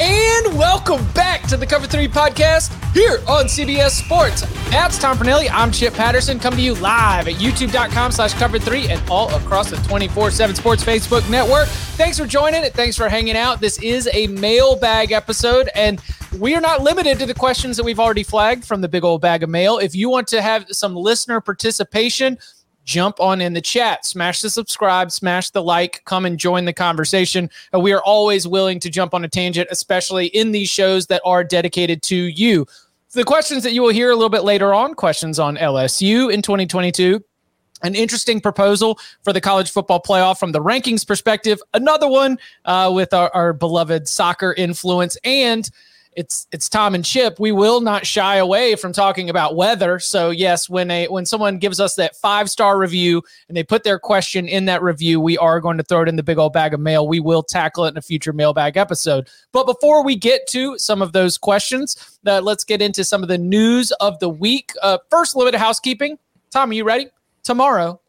And welcome back to the Cover 3 podcast here on CBS Sports. That's Tom Fornelli. I'm Chip Patterson, coming to you live at youtube.com slash cover 3 and all across the 24-7 Sports Facebook network. Thanks for joining. Thanks for hanging out. This is a mailbag episode, and we are not limited to the questions that we've already flagged from the big old bag of mail. If you want to have some listener participation, jump on in the chat, smash the subscribe, smash the like, come and join the conversation. Uh, we are always willing to jump on a tangent, especially in these shows that are dedicated to you. The questions that you will hear a little bit later on, questions on LSU in 2022. An interesting proposal for the college football playoff from the rankings perspective. Another one uh, with our, our beloved soccer influence and it's it's Tom and Chip. We will not shy away from talking about weather. So yes, when a when someone gives us that five star review and they put their question in that review, we are going to throw it in the big old bag of mail. We will tackle it in a future mailbag episode. But before we get to some of those questions, uh, let's get into some of the news of the week. Uh, first, a little bit of housekeeping. Tom, are you ready? Tomorrow,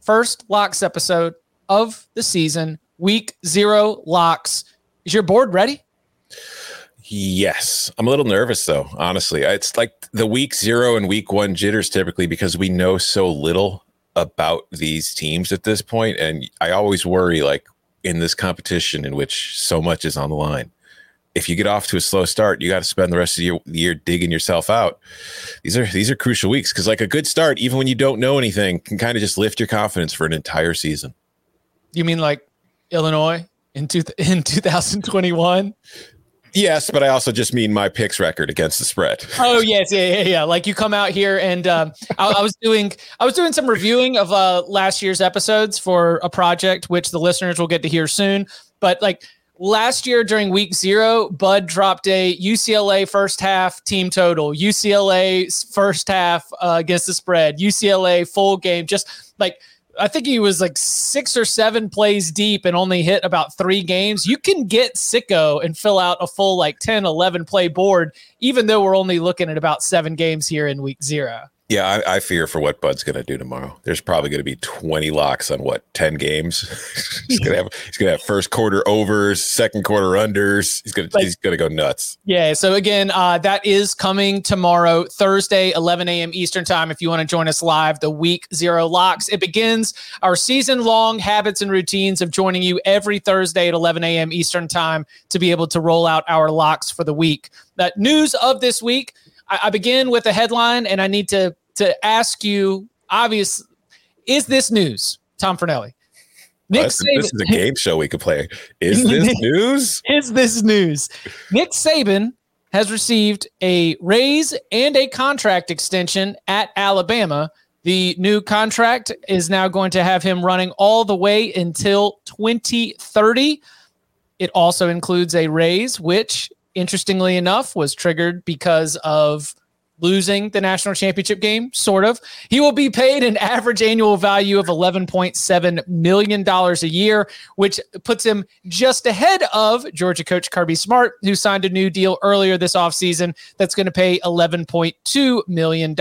first locks episode of the season, week zero locks. Is your board ready? Yes. I'm a little nervous though, honestly. It's like the week zero and week one jitters typically because we know so little about these teams at this point, And I always worry, like in this competition in which so much is on the line. If you get off to a slow start, you got to spend the rest of your year, digging yourself out. These are these are crucial weeks because like a good start, even when you don't know anything, can kind of just lift your confidence for an entire season. You mean like Illinois in two, in 2021? Yes, but I also just mean my picks record against the spread. Oh yes, yeah, yeah, yeah. Like you come out here and um, I, I, was doing, I was doing some reviewing of uh, last year's episodes for a project, which the listeners will get to hear soon. But like last year during week zero, Bud dropped a UCLA first half team total, UCLA first half uh, against the spread, UCLA full game, just like I think he was like six or seven plays deep and only hit about three games. You can get sicko and fill out a full like 10, 11 play board, even though we're only looking at about seven games here in week zero. Yeah, I, I, fear for what Bud's going to do tomorrow. There's probably going to be 20 locks on what 10 games. he's going to have he's going to have first quarter overs, second quarter unders. He's going to he's going to go nuts. Yeah. So again, uh, that is coming tomorrow, Thursday, 11 a.m. Eastern time. If you want to join us live, the week zero locks. It begins our season long habits and routines of joining you every Thursday at 11 a.m. Eastern time to be able to roll out our locks for the week. That news of this week. I, I begin with a headline, and I need to to ask you. Obvious, is this news, Tom Fornelli? Nick Saban, this is a game show we could play. Is this news? Is this news? Nick Saban has received a raise and a contract extension at Alabama. The new contract is now going to have him running all the way until 2030. It also includes a raise, which interestingly enough, was triggered because of losing the national championship game, sort of. He will be paid an average annual value of $11.7 million a year, which puts him just ahead of Georgia coach Kirby Smart, who signed a new deal earlier this offseason that's going to pay $11.2 million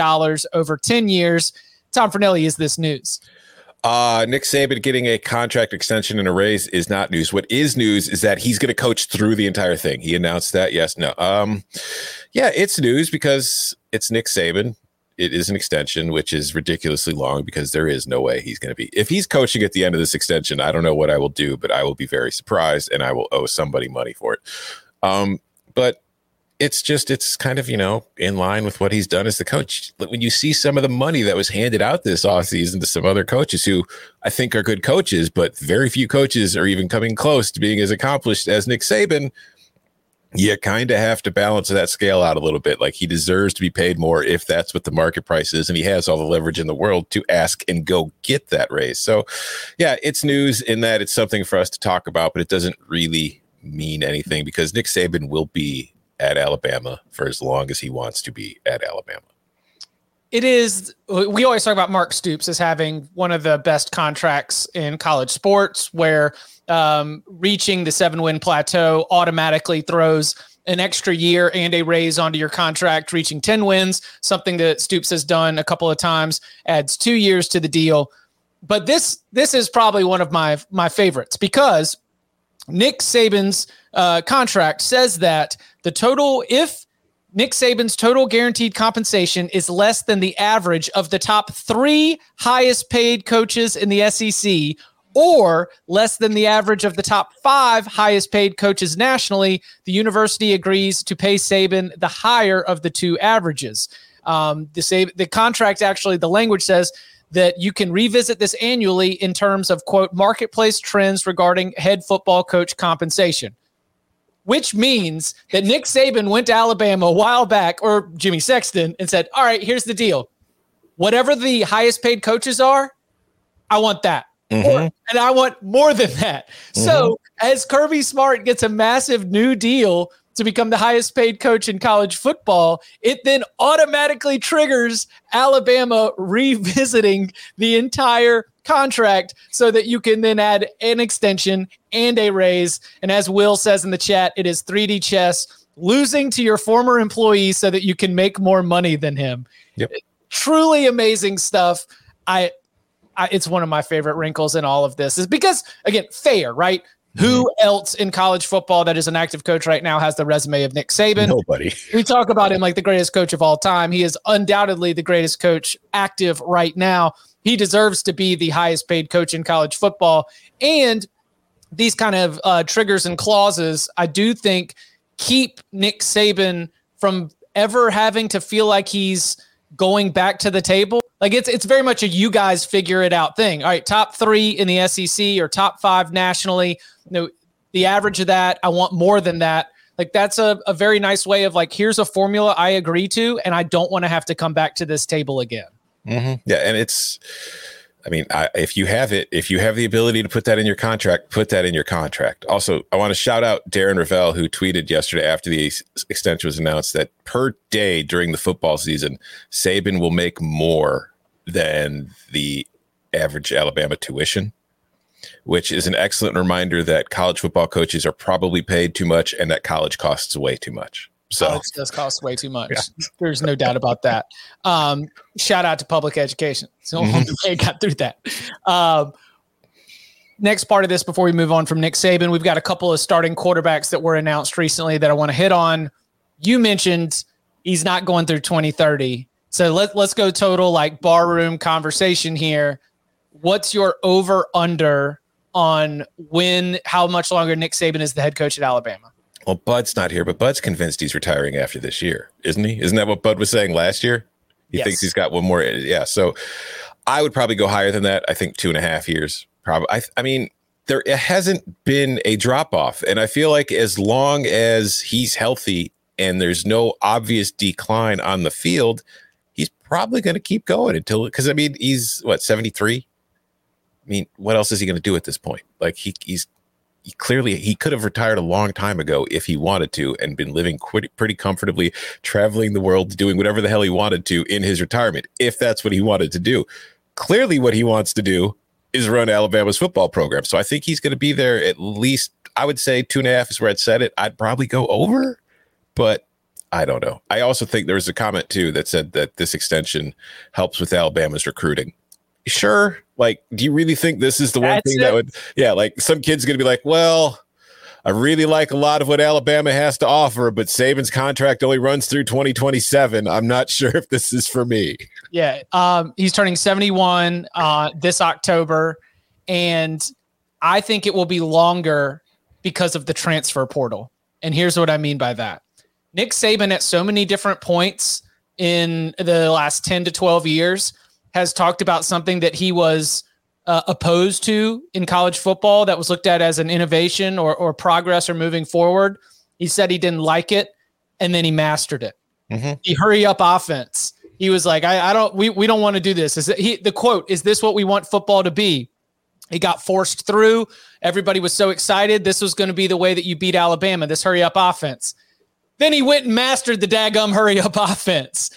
over 10 years. Tom Fornelli is this news. Uh, Nick Saban getting a contract extension and a raise is not news. What is news is that he's going to coach through the entire thing. He announced that. Yes, no. Um, yeah, it's news because it's Nick Saban. It is an extension, which is ridiculously long because there is no way he's going to be. If he's coaching at the end of this extension, I don't know what I will do, but I will be very surprised and I will owe somebody money for it. Um, but it's just it's kind of you know in line with what he's done as the coach when you see some of the money that was handed out this offseason to some other coaches who i think are good coaches but very few coaches are even coming close to being as accomplished as nick saban you kind of have to balance that scale out a little bit like he deserves to be paid more if that's what the market price is and he has all the leverage in the world to ask and go get that raise so yeah it's news in that it's something for us to talk about but it doesn't really mean anything because nick saban will be at Alabama for as long as he wants to be at Alabama. It is. We always talk about Mark Stoops as having one of the best contracts in college sports, where um, reaching the seven win plateau automatically throws an extra year and a raise onto your contract, reaching 10 wins, something that Stoops has done a couple of times, adds two years to the deal. But this this is probably one of my my favorites because Nick Saban's uh, contract says that the total, if Nick Saban's total guaranteed compensation is less than the average of the top three highest paid coaches in the SEC, or less than the average of the top five highest paid coaches nationally, the university agrees to pay Saban the higher of the two averages. Um, the, Sab- the contract actually, the language says that you can revisit this annually in terms of quote marketplace trends regarding head football coach compensation which means that Nick Saban went to Alabama a while back, or Jimmy Sexton, and said, All right, here's the deal. Whatever the highest paid coaches are, I want that. Mm-hmm. Or, and I want more than that. Mm-hmm. So as Kirby Smart gets a massive new deal to become the highest paid coach in college football, it then automatically triggers Alabama revisiting the entire contract so that you can then add an extension and a raise. And as Will says in the chat, it is 3D chess, losing to your former employee so that you can make more money than him. Yep. Truly amazing stuff. I, I, it's one of my favorite wrinkles in all of this is because again, fair, right? Who mm-hmm. else in college football that is an active coach right now has the resume of Nick Saban? Nobody. we talk about him like the greatest coach of all time. He is undoubtedly the greatest coach active right now he deserves to be the highest paid coach in college football. And these kind of uh, triggers and clauses, I do think, keep Nick Saban from ever having to feel like he's going back to the table. Like it's it's very much a you guys figure it out thing. All right, top three in the SEC or top five nationally. You know, the average of that. I want more than that. Like that's a, a very nice way of like, here's a formula I agree to, and I don't want to have to come back to this table again. Mm-hmm. Yeah, and it's. I mean, I, if you have it, if you have the ability to put that in your contract, put that in your contract. Also, I want to shout out Darren Rovell, who tweeted yesterday after the extension was announced that per day during the football season, Saban will make more than the average Alabama tuition, which is an excellent reminder that college football coaches are probably paid too much and that college costs way too much. So college does cost way too much. Yeah. There's no doubt about that. Um, shout out to public education. So mm-hmm. got through that. Um, next part of this before we move on from Nick Saban, we've got a couple of starting quarterbacks that were announced recently that I want to hit on. You mentioned he's not going through 2030. So let, let's go total like barroom conversation here. What's your over under on when, how much longer Nick Saban is the head coach at Alabama? Well, Bud's not here, but Bud's convinced he's retiring after this year, isn't he? Isn't that what Bud was saying last year? He yes. thinks he's got one more. Yeah. So I would probably go higher than that. I think two and a half years. Probably. I, I mean, there hasn't been a drop off. And I feel like as long as he's healthy and there's no obvious decline on the field, he's probably going to keep going until, because I mean, he's what, 73? I mean, what else is he going to do at this point? Like he, he's clearly he could have retired a long time ago if he wanted to and been living pretty, pretty comfortably, traveling the world, doing whatever the hell he wanted to in his retirement, if that's what he wanted to do. Clearly, what he wants to do is run Alabama's football program. So I think he's going to be there at least, I would say two and a half is where I'd set it. I'd probably go over, but I don't know. I also think there was a comment too that said that this extension helps with Alabama's recruiting. Sure. Like, do you really think this is the one That's thing it. that would, yeah, like some kid's going to be like, well, I really like a lot of what Alabama has to offer, but Saban's contract only runs through 2027. I'm not sure if this is for me. Yeah. Um, he's turning 71 uh, this October. And I think it will be longer because of the transfer portal. And here's what I mean by that Nick Saban, at so many different points in the last 10 to 12 years, has talked about something that he was uh, opposed to in college football that was looked at as an innovation or, or progress or moving forward. He said he didn't like it and then he mastered it. Mhm. He hurry up offense. He was like, I, I don't, we, we don't want to do this. Is it, he, the quote, is this what we want football to be? He got forced through. Everybody was so excited. This was going to be the way that you beat Alabama, this hurry up offense. Then he went and mastered the daggum hurry up offense.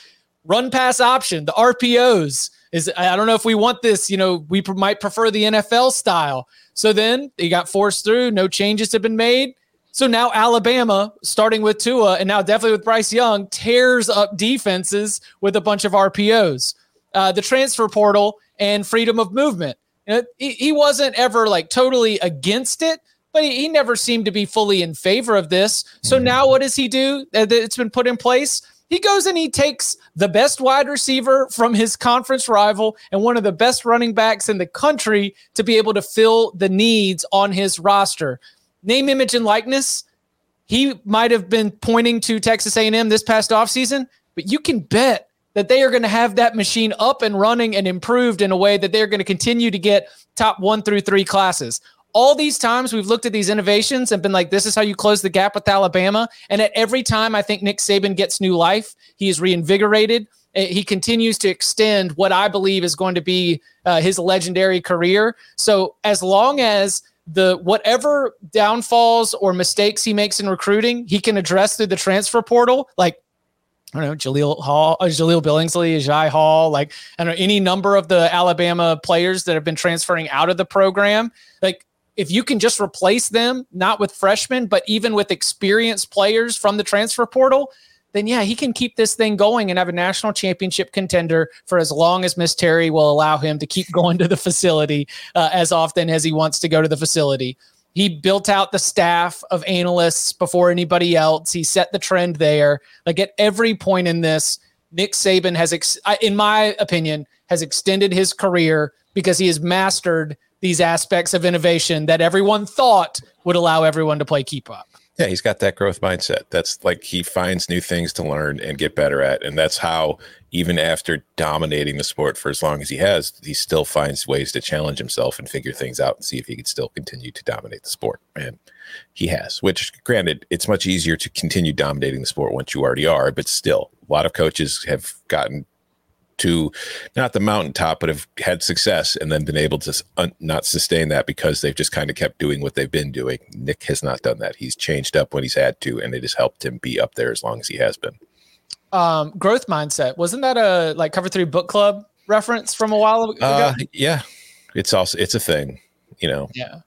Run pass option, the RPOs is I don't know if we want this, you know, we pr- might prefer the NFL style. So then he got forced through, no changes have been made. So now Alabama, starting with Tua and now definitely with Bryce Young, tears up defenses with a bunch of RPOs. Uh, the transfer portal and freedom of movement. You know, he, he wasn't ever like totally against it, but he, he never seemed to be fully in favor of this. So now what does he do? Uh, that It's been put in place. He goes and he takes the best wide receiver from his conference rival and one of the best running backs in the country to be able to fill the needs on his roster. Name, image, and likeness. He might have been pointing to Texas A&M this past offseason, but you can bet that they are going to have that machine up and running and improved in a way that they're going to continue to get top one through three classes. All these times we've looked at these innovations and been like, this is how you close the gap with Alabama. And at every time I think Nick Saban gets new life, he is reinvigorated. Uh, He continues to extend what I believe is going to be uh, his legendary career. So as long as the whatever downfalls or mistakes he makes in recruiting, he can address through the transfer portal, like I don't know, Jaleel Hall, uh, Jahleel Billingsley, Agiye Hall, like I don't know, any number of the Alabama players that have been transferring out of the program. Like if you can just replace them, not with freshmen, but even with experienced players from the transfer portal, then yeah, he can keep this thing going and have a national championship contender for as long as Miss Terry will allow him to keep going to the facility uh, as often as he wants to go to the facility. He built out the staff of analysts before anybody else. He set the trend there. Like at every point in this, Nick Saban has, ex- in my opinion, has extended his career because he has mastered these aspects of innovation that everyone thought would allow everyone to play keep up. Yeah, he's got that growth mindset. That's like he finds new things to learn and get better at. And that's how, even after dominating the sport for as long as he has, he still finds ways to challenge himself and figure things out and see if he can still continue to dominate the sport. And he has, which granted, it's much easier to continue dominating the sport once you already are, but still, a lot of coaches have gotten to not the mountaintop, but have had success and then been able to un- not sustain that because they've just kind of kept doing what they've been doing. Nick has not done that. He's changed up when he's had to, and it has helped him be up there as long as he has been. Um, growth mindset wasn't that a like cover three book club reference from a while ago? Uh, yeah, it's also it's a thing. You know, yeah,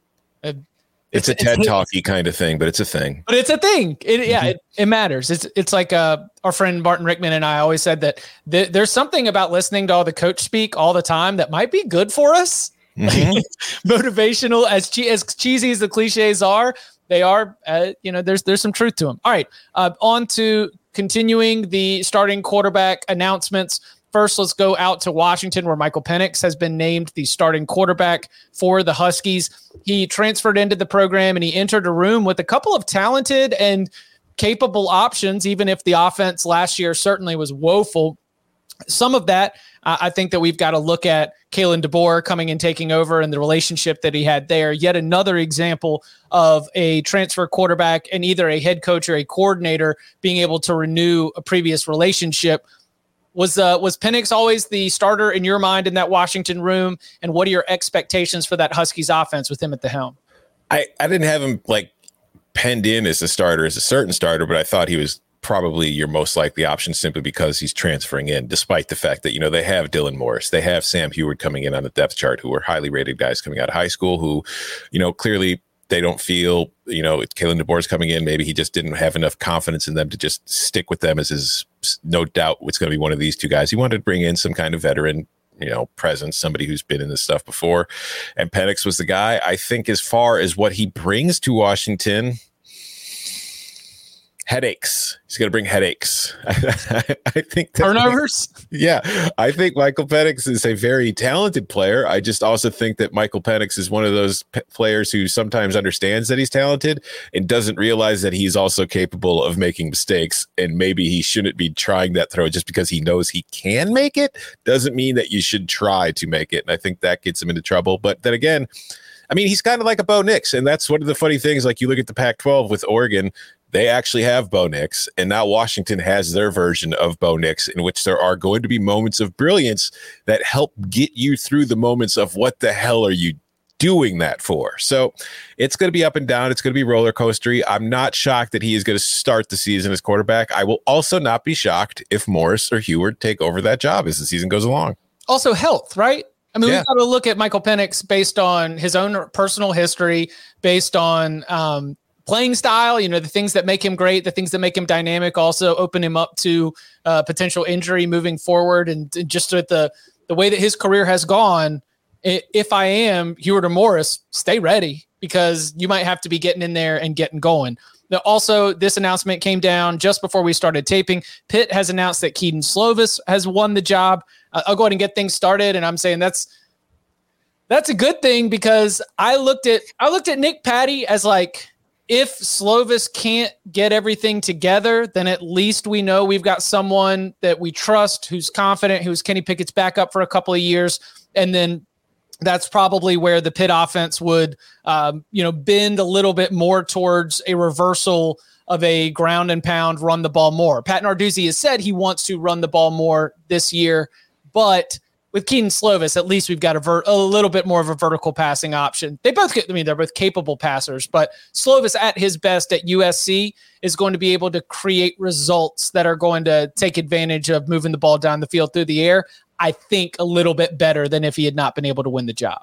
It- it's, a TED Talky kind of thing, but it's a thing. but it's a thing. It, yeah, Mhm. it, it matters. It's it's like uh, our friend Martin Rickman and I always said that th- there's something about listening to all the coach speak all the time that might be good for us. Mhm. Motivational as che- as cheesy as the cliches are, they are. Uh, you know, there's there's some truth to them. All right, uh, on to continuing the starting quarterback announcements. First, let's go out to Washington, where Michael Penix has been named the starting quarterback for the Huskies. He transferred into the program and he entered a room with a couple of talented and capable options, even if the offense last year certainly was woeful. Some of that, uh, I think that we've got to look at Kalen DeBoer coming and taking over and the relationship that he had there. Yet another example of a transfer quarterback and either a head coach or a coordinator being able to renew a previous relationship. Was uh, was Penix always the starter in your mind in that Washington room? And what are your expectations for that Huskies offense with him at the helm? I, I didn't have him like penned in as a starter, as a certain starter, but I thought he was probably your most likely option simply because he's transferring in, despite the fact that, you know, they have Dylan Morris, they have Sam Huard coming in on the depth chart, who are highly rated guys coming out of high school, who, you know, clearly they don't feel, you know, Kalen DeBoer's coming in. Maybe he just didn't have enough confidence in them to just stick with them as his, no doubt, it's going to be one of these two guys. He wanted to bring in some kind of veteran you know presence somebody who's been in this stuff before and Penix was the guy i think as far as what he brings to washington headaches. He's going to bring headaches. I, think turnovers. Yeah, I think Michael Penix is a very talented player. I just also think that Michael Penix is one of those p- players who sometimes understands that he's talented and doesn't realize that he's also capable of making mistakes. And maybe he shouldn't be trying that throw just because he knows he can make it. Doesn't mean that you should try to make it. And I think that gets him into trouble. But then again. I mean, he's kind of like a Bo Nix, and that's one of the funny things. Like you look at the Pac-12 with Oregon, they actually have Bo Nix, and now Washington has their version of Bo Nix, in which there are going to be moments of brilliance that help get you through the moments of what the hell are you doing that for? So it's going to be up and down. It's going to be roller coastery. I'm not shocked that he is going to start the season as quarterback. I will also not be shocked if Morris or Huard take over that job as the season goes along. Also, health, right? I mean, yeah. we've got to look at Michael Penix based on his own personal history, based on um, playing style, you know, the things that make him great, the things that make him dynamic also open him up to uh, potential injury moving forward. And just with the, the way that his career has gone, if I am Huard or Morris, stay ready because you might have to be getting in there and getting going. Also, this announcement came down just before we started taping. Pitt has announced that Kedon Slovis has won the job. I'll go ahead and get things started, and I'm saying that's that's a good thing because I looked at I looked at Nick Patti as like if Slovis can't get everything together, then at least we know we've got someone that we trust, who's confident, who's Kenny Pickett's backup for a couple of years, and then that's probably where the Pitt offense would, um, you know, bend a little bit more towards a reversal of a ground and pound, run the ball more. Pat Narduzzi has said he wants to run the ball more this year, but with Kedon Slovis, at least we've got a, ver- a little bit more of a vertical passing option. They both get, I mean, they're both capable passers, but Slovis at his best at USC is going to be able to create results that are going to take advantage of moving the ball down the field through the air. I think a little bit better than if he had not been able to win the job.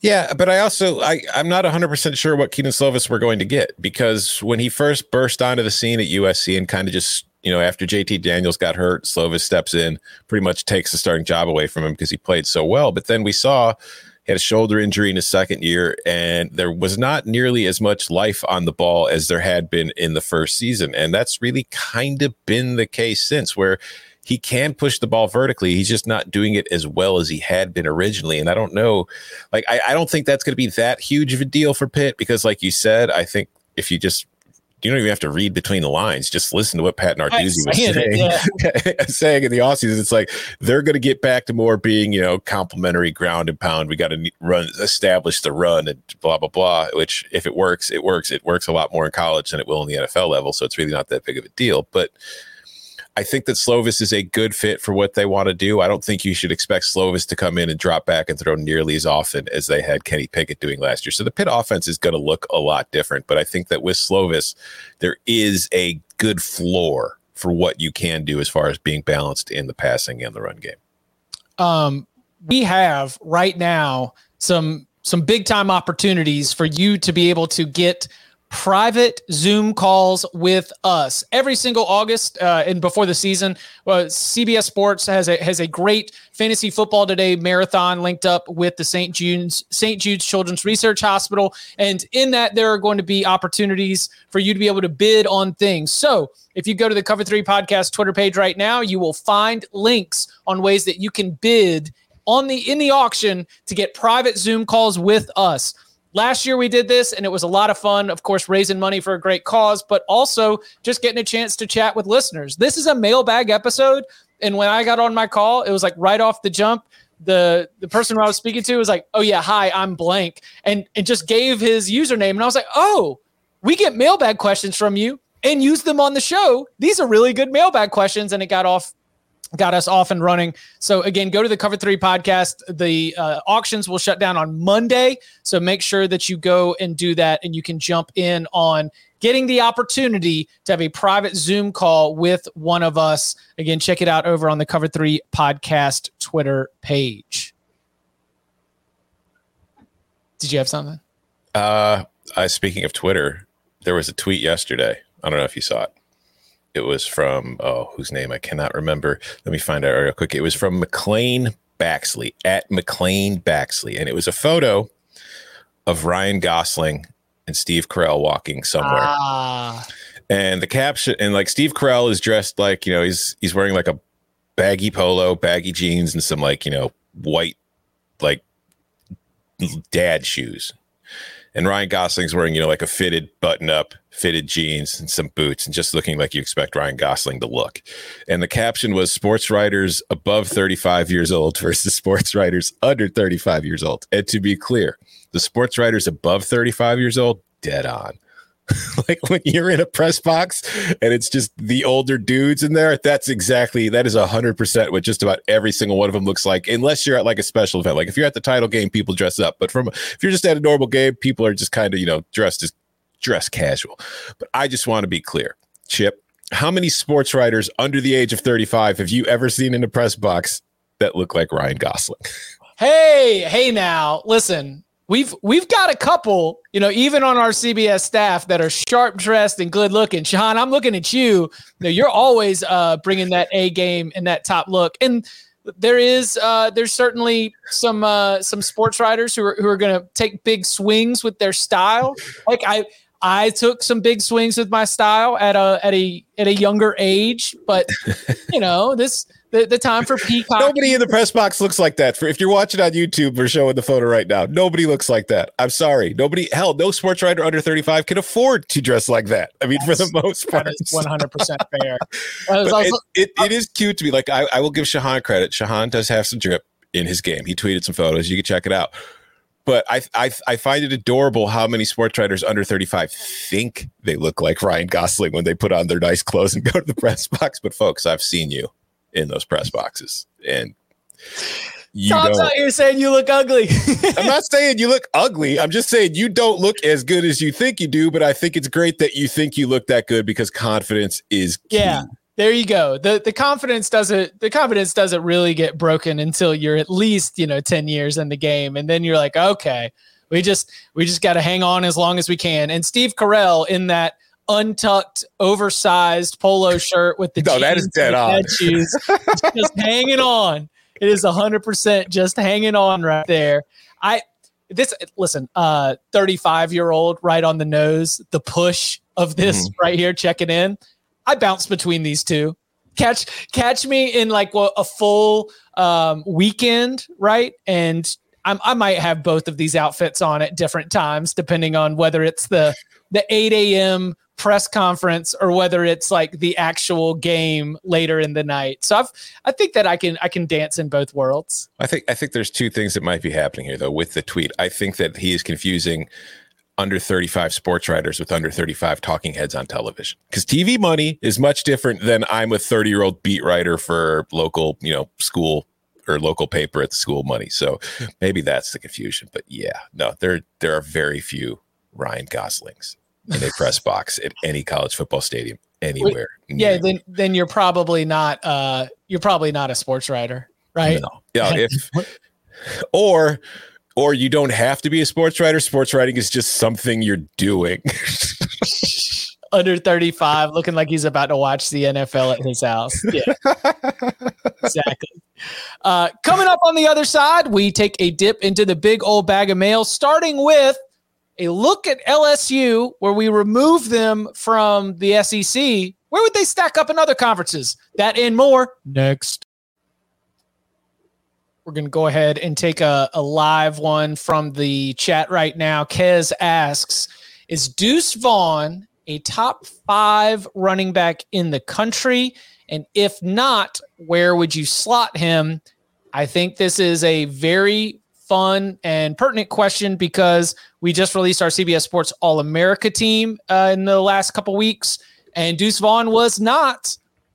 Yeah, but I also I I'm not 100% sure what Kedon Slovis we're going to get because when he first burst onto the scene at USC and kind of just you know, after JT Daniels got hurt, Slovis steps in, pretty much takes the starting job away from him because he played so well. But then we saw he had a shoulder injury in his second year, and there was not nearly as much life on the ball as there had been in the first season. And that's really kind of been the case since, where he can push the ball vertically. He's just not doing it as well as he had been originally. And I don't know, like, I, I don't think that's going to be that huge of a deal for Pitt because, like you said, I think if you just you don't even have to read between the lines. Just listen to what Pat Narduzzi was saying, yeah. saying in the offseason. It's like they're going to get back to more being, you know, complementary ground and pound. We got to run, establish the run and blah, blah, blah, which if it works, it works. It works a lot more in college than it will in the NFL level. So it's really not that big of a deal. But I think that Slovis is a good fit for what they want to do. I don't think you should expect Slovis to come in and drop back and throw nearly as often as they had Kenny Pickett doing last year. So the Pitt offense is going to look a lot different. But I think that with Slovis, there is a good floor for what you can do as far as being balanced in the passing and the run game. Um, we have right now some some big time opportunities for you to be able to get private Zoom calls with us every single August uh, and before the season. Uh, CBS Sports has a has a great fantasy football today marathon linked up with the St. Jude's St. Jude's Children's Research Hospital, and in that there are going to be opportunities for you to be able to bid on things. So if you go to the Cover Three Podcast Twitter page right now, you will find links on ways that you can bid on the in the auction to get private Zoom calls with us. Last year we did this and it was a lot of fun, of course, raising money for a great cause, but also just getting a chance to chat with listeners. This is a mailbag episode. And when I got on my call, it was like right off the jump. The the person I was speaking to was like, Oh yeah, hi, I'm blank, and and just gave his username. And I was like, Oh, we get mailbag questions from you and use them on the show. These are really good mailbag questions. And it got off got us off and running. So again, go to the Cover Three podcast. The uh, auctions will shut down on Monday, so make sure that you go and do that, and you can jump in on getting the opportunity to have a private Zoom call with one of us. Again, check it out over on the Cover Three podcast Twitter page. Did you have something? Uh, I speaking of Twitter, there was a tweet yesterday. I don't know if you saw it it was from oh whose name I cannot remember. Let me find out real quick. It was from McLean Baxley at McLean Baxley, and it was a photo of Ryan Gosling and Steve Carell walking somewhere. Ah. And the caption and like Steve Carell is dressed like you know he's he's wearing like a baggy polo, baggy jeans, and some like you know white like dad shoes. And Ryan Gosling's wearing you know like a fitted button up fitted jeans and some boots and just looking like you expect Ryan Gosling to look. And the caption was sports writers above 35 years old versus sports writers under 35 years old. And to be clear, the sports writers above 35 years old, dead on. like when you're in a press box and it's just the older dudes in there, that's exactly that is a hundred percent what just about every single one of them looks like, unless you're at like a special event. Like if you're at the title game, people dress up. But from if you're just at a normal game, people are just kind of, you know, dressed as dress casual. But I just want to be clear, Chip. How many sports writers under the age of 35 have you ever seen in a press box that look like Ryan Gosling? Hey, hey now, listen. We've we've got a couple, you know, even on our CBS staff that are sharp dressed and good looking. Shehan, I'm looking at you. you you're always uh, bringing that A game and that top look. And there is uh, there's certainly some uh, some sports writers who are who are going to take big swings with their style. Like I I took some big swings with my style at a at a at a younger age, but you know this the, the time for peacock. Nobody in the press box looks like that. For if you're watching on YouTube, we're showing the photo right now. Nobody looks like that. I'm sorry. Nobody. Hell, no sports writer under 35 can afford to dress like that. I mean, That's, for the most part, 100 percent fair. also, it, it, it is cute to me. Like I, I will give Shehan credit. Shehan does have some drip in his game. He tweeted some photos. You can check it out but I, I I find it adorable how many sports writers under 35 think they look like Ryan Gosling when they put on their nice clothes and go to the press box. But folks, I've seen you in those press boxes, and you Tom's out here saying you look ugly. I'm not saying you look ugly. I'm just saying you don't look as good as you think you do. But I think it's great that you think you look that good because confidence is key. Yeah there you go. The the confidence doesn't the confidence doesn't really get broken until you're at least, you know, 10 years in the game. And then you're like, okay, we just we just gotta hang on as long as we can. And Steve Carell in that untucked, oversized polo shirt with the no, that is dead on. shoes, just hanging on. It is hundred percent just hanging on right there. I this listen, uh 35 year old right on the nose, the push of this mm-hmm. right here, checking in. I bounce between these two. Catch catch me in like well, a full um, weekend, right? And I'm, I might have both of these outfits on at different times, depending on whether it's the the 8 a.m. press conference or whether it's like the actual game later in the night. So I've I think that I can I can dance in both worlds. I think I think there's two things that might be happening here though with the tweet. I think that he is confusing under 35 sports writers with under 35 talking heads on television because tv money is much different than i'm a 30 year old beat writer for local you know school or local paper at the school money so maybe that's the confusion but yeah no there there are very few ryan goslings in a press box at any college football stadium anywhere yeah then then you're probably not uh you're probably not a sports writer right no. yeah if or or you don't have to be a sports writer. Sports writing is just something you're doing. Under 35, looking like he's about to watch the NFL at his house. Yeah, exactly. Uh, coming up on the other side, we take a dip into the big old bag of mail, starting with a look at LSU, where we remove them from the SEC. Where would they stack up in other conferences? That and more next. We're going to go ahead and take a, a live one from the chat right now. Kez asks Is Deuce Vaughn a top five running back in the country? And if not, where would you slot him? I think this is a very fun and pertinent question because we just released our CBS Sports All America team uh, in the last couple weeks, and Deuce Vaughn was not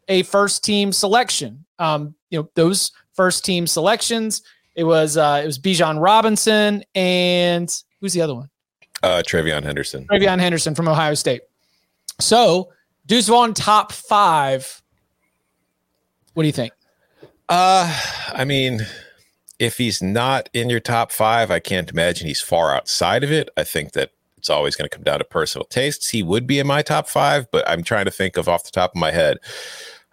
a first team selection. Um, you know, those first team selections, it was uh, it was Bijan Robinson and who's the other one? Uh, TreVeyon Henderson. TreVeyon Henderson from Ohio State. So Deuce Vaughn top five. What do you think? Uh, I mean, if he's not in your top five, I can't imagine he's far outside of it. I think that it's always going to come down to personal tastes. He would be in my top five, but I'm trying to think of off the top of my head.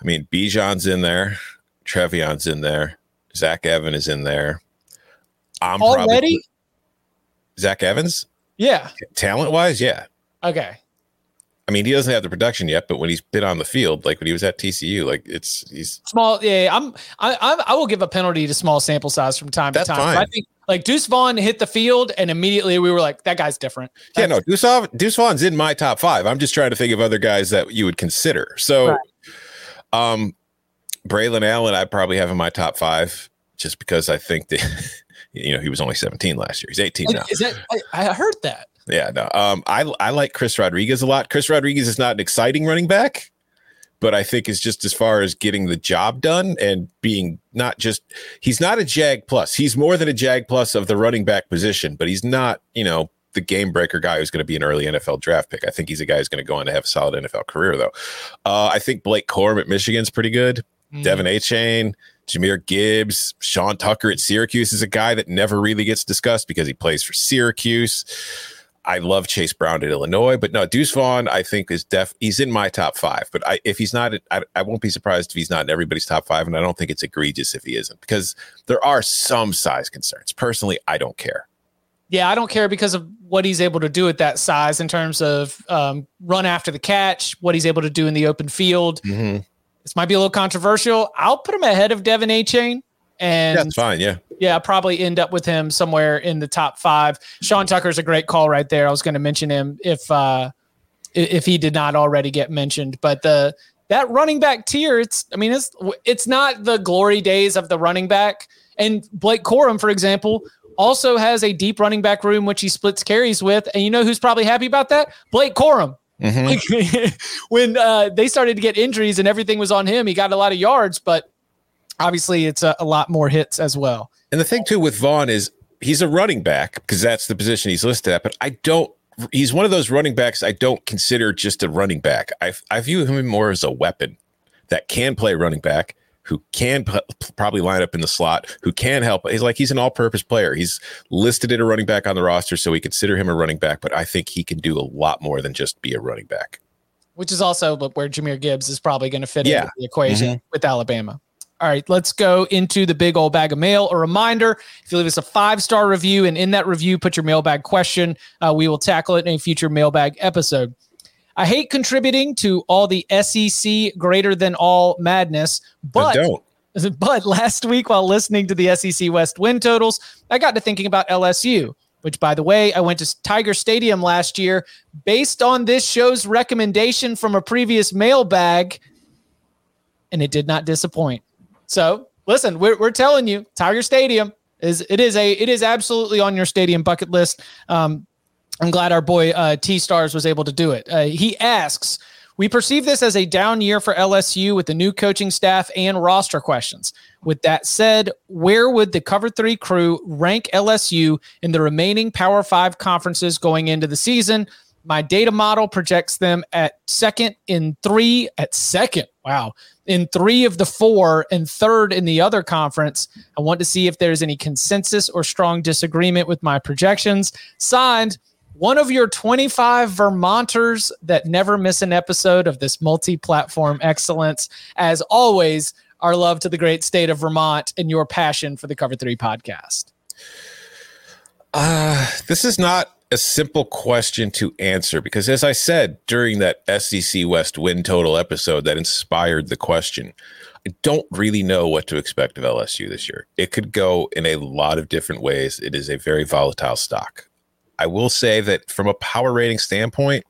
I mean, Bijan's in there, TreVeyon's in there, Zach Evans is in there. I'm already probably, Zach Evans. Yeah, talent wise, yeah. Okay. I mean, he doesn't have the production yet, but when he's been on the field, like when he was at TCU, like it's he's small. Yeah, I'm I I'm, I will give a penalty to small sample size from time to time. I think like Deuce Vaughn hit the field, and immediately we were like, that guy's different. That's- yeah, no, Deuce, Deuce Vaughn's in my top five. I'm just trying to think of other guys that you would consider. So, right. um, Braelon Allen, I probably have in my top five just because I think that you know he was only 17 last year. He's 18 now. Is that I, I heard that. Yeah, no. Um, I I like Chris Rodriguez a lot. Chris Rodriguez is not an exciting running back, but I think is just as far as getting the job done and being not just he's not a Jag plus. He's more than a Jag plus of the running back position, but he's not, you know, the game breaker guy who's going to be an early NFL draft pick. I think he's a guy who's going to go on to have a solid NFL career, though. Uh, I think Blake Corum at Michigan's pretty good. Mm. De'Von Achane, Jahmyr Gibbs, Sean Tucker at Syracuse is a guy that never really gets discussed because he plays for Syracuse. I love Chase Brown at Illinois, but no, Deuce Vaughn, I think is def. He's in my top five, but I, if he's not, I, I won't be surprised if he's not in everybody's top five, and I don't think it's egregious if he isn't because there are some size concerns. Personally, I don't care. Yeah, I don't care because of what he's able to do at that size in terms of um, run after the catch, what he's able to do in the open field. Mm-hmm. This might be a little controversial. I'll put him ahead of De'Von Achane. And that's fine. Yeah. Yeah. Probably end up with him somewhere in the top five. Sean Tucker's a great call right there. I was going to mention him if, uh, if he did not already get mentioned, but the, that running back tier, it's, I mean, it's, it's not the glory days of the running back. And Blake Corum, for example, also has a deep running back room, which he splits carries with. And you know who's probably happy about that? Blake Corum. Mm-hmm. When uh, they started to get injuries and everything was on him, he got a lot of yards, but obviously it's a, a lot more hits as well. And the thing too with Vaughn is he's a running back because that's the position he's listed at. But I don't. He's one of those running backs I don't consider just a running back. I I view him more as a weapon that can play running back, who can p- probably line up in the slot, who can help. He's like he's an all-purpose player. He's listed as a running back on the roster, so we consider him a running back. But I think he can do a lot more than just be a running back. Which is also where Jahmyr Gibbs is probably going to fit yeah. into the equation mm-hmm. with Alabama. All right, let's go into the big old bag of mail. A reminder if you leave us a five star review and in that review, put your mailbag question, uh, we will tackle it in a future mailbag episode. I hate contributing to all the SEC greater than all madness, but. don't. But last week, while listening to the SEC West win totals, I got to thinking about LSU, which, by the way, I went to Tiger Stadium last year based on this show's recommendation from a previous mailbag, and it did not disappoint. So listen, we're, we're telling you, Tiger Stadium is it is a it is absolutely on your stadium bucket list. Um, I'm glad our boy uh, T Stars was able to do it. Uh, he asks, we perceive this as a down year for LSU with the new coaching staff and roster questions. With that said, where would the Cover Three crew rank LSU in the remaining Power Five conferences going into the season? My data model projects them at second in three, at second, wow, in three of the four and third in the other conference. I want to see if there's any consensus or strong disagreement with my projections. Signed, one of your 25 Vermonters that never miss an episode of this multi platform excellence. As always, our love to the great state of Vermont and your passion for the Cover Three podcast. Uh, this is not a simple question to answer because, as I said during that SEC West win total episode that inspired the question, I don't really know what to expect of LSU this year. It could go in a lot of different ways. It is a very volatile stock. I will say that from a power rating standpoint,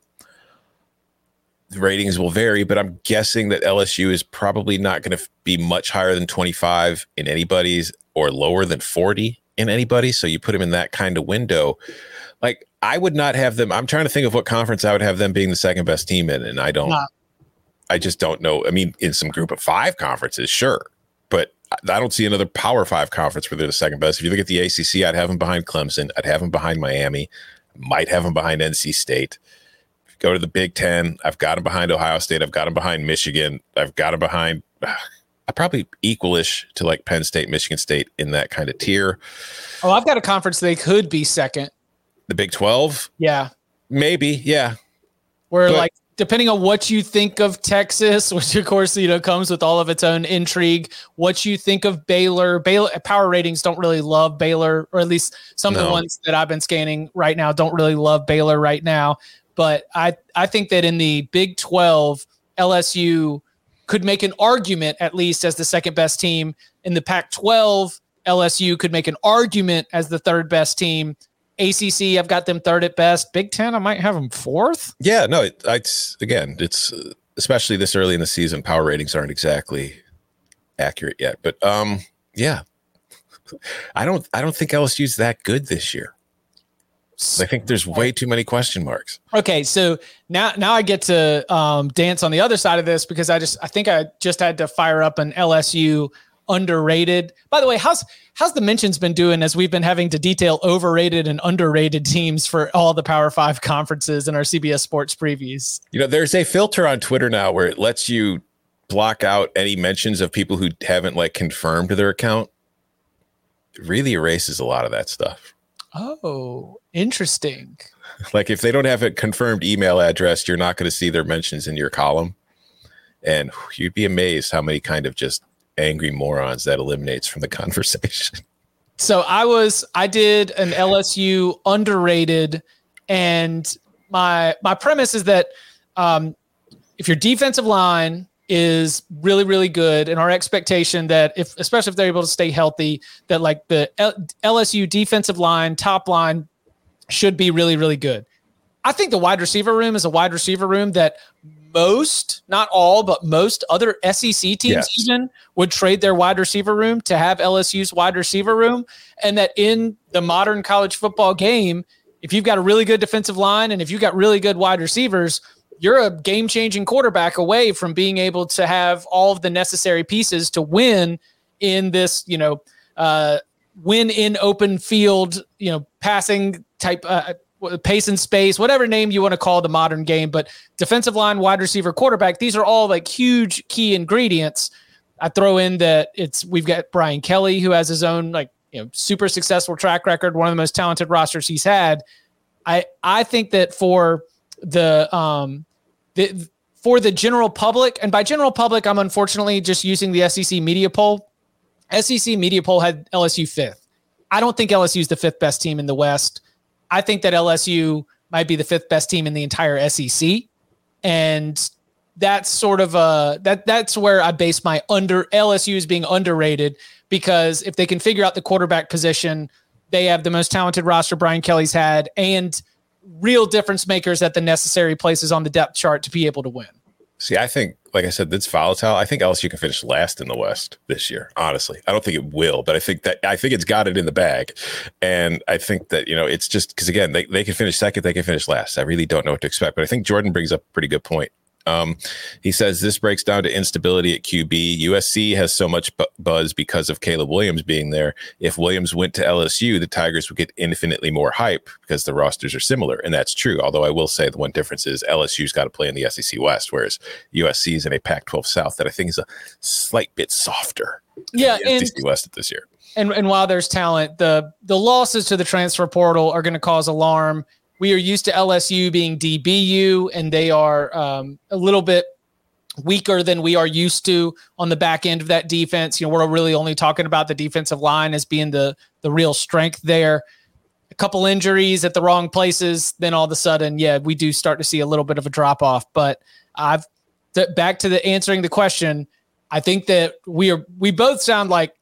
the ratings will vary, but I'm guessing that LSU is probably not going to be much higher than 25 in anybody's or lower than 40 in anybody. So you put them in that kind of window. Like I would not have them. I'm trying to think of what conference I would have them being the second best team in, and I don't. I just don't know. I mean, in some group of five conferences, sure, but I don't see another Power Five conference where they're the second best. If you look at the ACC, I'd have them behind Clemson. I'd have them behind Miami. Might have them behind NC State. Go to the Big Ten. I've got them behind Ohio State. I've got them behind Michigan. I've got them behind. I probably equalish to like Penn State, Michigan State in that kind of tier. Oh, I've got a conference they could be second. The Big Twelve. Yeah. Maybe. Yeah. Where but, like depending on what you think of Texas, which of course you know comes with all of its own intrigue, what you think of Baylor. Baylor power ratings don't really love Baylor, or at least some no. of the ones that I've been scanning right now don't really love Baylor right now. But I I think that in the Big Twelve, LSU could make an argument at least as the second best team. In the Pac 12, LSU could make an argument as the third best team. ACC, I've got them third at best. Big Ten, I might have them fourth. Yeah, no, it, it's again, it's uh, especially this early in the season, power ratings aren't exactly accurate yet. But um, yeah, I don't, I don't think LSU's that good this year. I think there's way too many question marks. Okay, so now now I get to um, dance on the other side of this because I just I think I just had to fire up an LSU underrated. By the way, how's how's the mentions been doing as we've been having to detail overrated and underrated teams for all the Power Five conferences in our CBS Sports previews? You know, there's a filter on Twitter now where it lets you block out any mentions of people who haven't like confirmed their account. It really erases a lot of that stuff. Oh, interesting. Like if they don't have a confirmed email address, you're not going to see their mentions in your column. And you'd be amazed how many kind of just angry morons that eliminates from the conversation. So I was I did an LSU underrated and my my premise is that um, if your defensive line is really really good and our expectation that if especially if they're able to stay healthy that like the L- LSU defensive line top line should be really really good. I think the wide receiver room is a wide receiver room that most not all but most other SEC teams yes. even would trade their wide receiver room to have LSU's wide receiver room and that in the modern college football game if you've got a really good defensive line and if you've got really good wide receivers you're a game changing quarterback away from being able to have all of the necessary pieces to win in this, you know, uh, win in open field, you know, passing type, uh, pace and space, whatever name you want to call the modern game. But defensive line, wide receiver, quarterback, these are all like huge key ingredients. I throw in that it's we've got Brian Kelly who has his own like you know super successful track record, one of the most talented rosters he's had. I I think that for the um the for the general public, and by general public, I'm unfortunately just using the SEC media poll. SEC media poll had LSU fifth. I don't think LSU is the fifth best team in the West. I think that LSU might be the fifth best team in the entire SEC, and that's sort of a that that's where I base my under LSU is being underrated because if they can figure out the quarterback position, they have the most talented roster Brian Kelly's had, and real difference makers at the necessary places on the depth chart to be able to win. See, I think, like I said, that's volatile. I think LSU can finish last in the West this year. Honestly, I don't think it will, but I think that I think it's got it in the bag, and I think that you know it's just because again they they can finish second, they can finish last. I really don't know what to expect, but I think Jordan brings up a pretty good point. Um, he says this breaks down to instability at QB. USC has so much bu- buzz because of Caleb Williams being there. If Williams went to LSU, the Tigers would get infinitely more hype because the rosters are similar, and that's true. Although I will say the one difference is LSU's got to play in the SEC West, whereas USC is in a Pac-12 South that I think is a slight bit softer. Yeah, and, SEC West this year. And and while there's talent, the the losses to the transfer portal are going to cause alarm we are used to LSU being DBU, and they are um, a little bit weaker than we are used to on the back end of that defense. You know, we're really only talking about the defensive line as being the the real strength there. A couple injuries at the wrong places, then all of a sudden, yeah, we do start to see a little bit of a drop off. But I've th- back to the answering the question. I think that we are we both sound like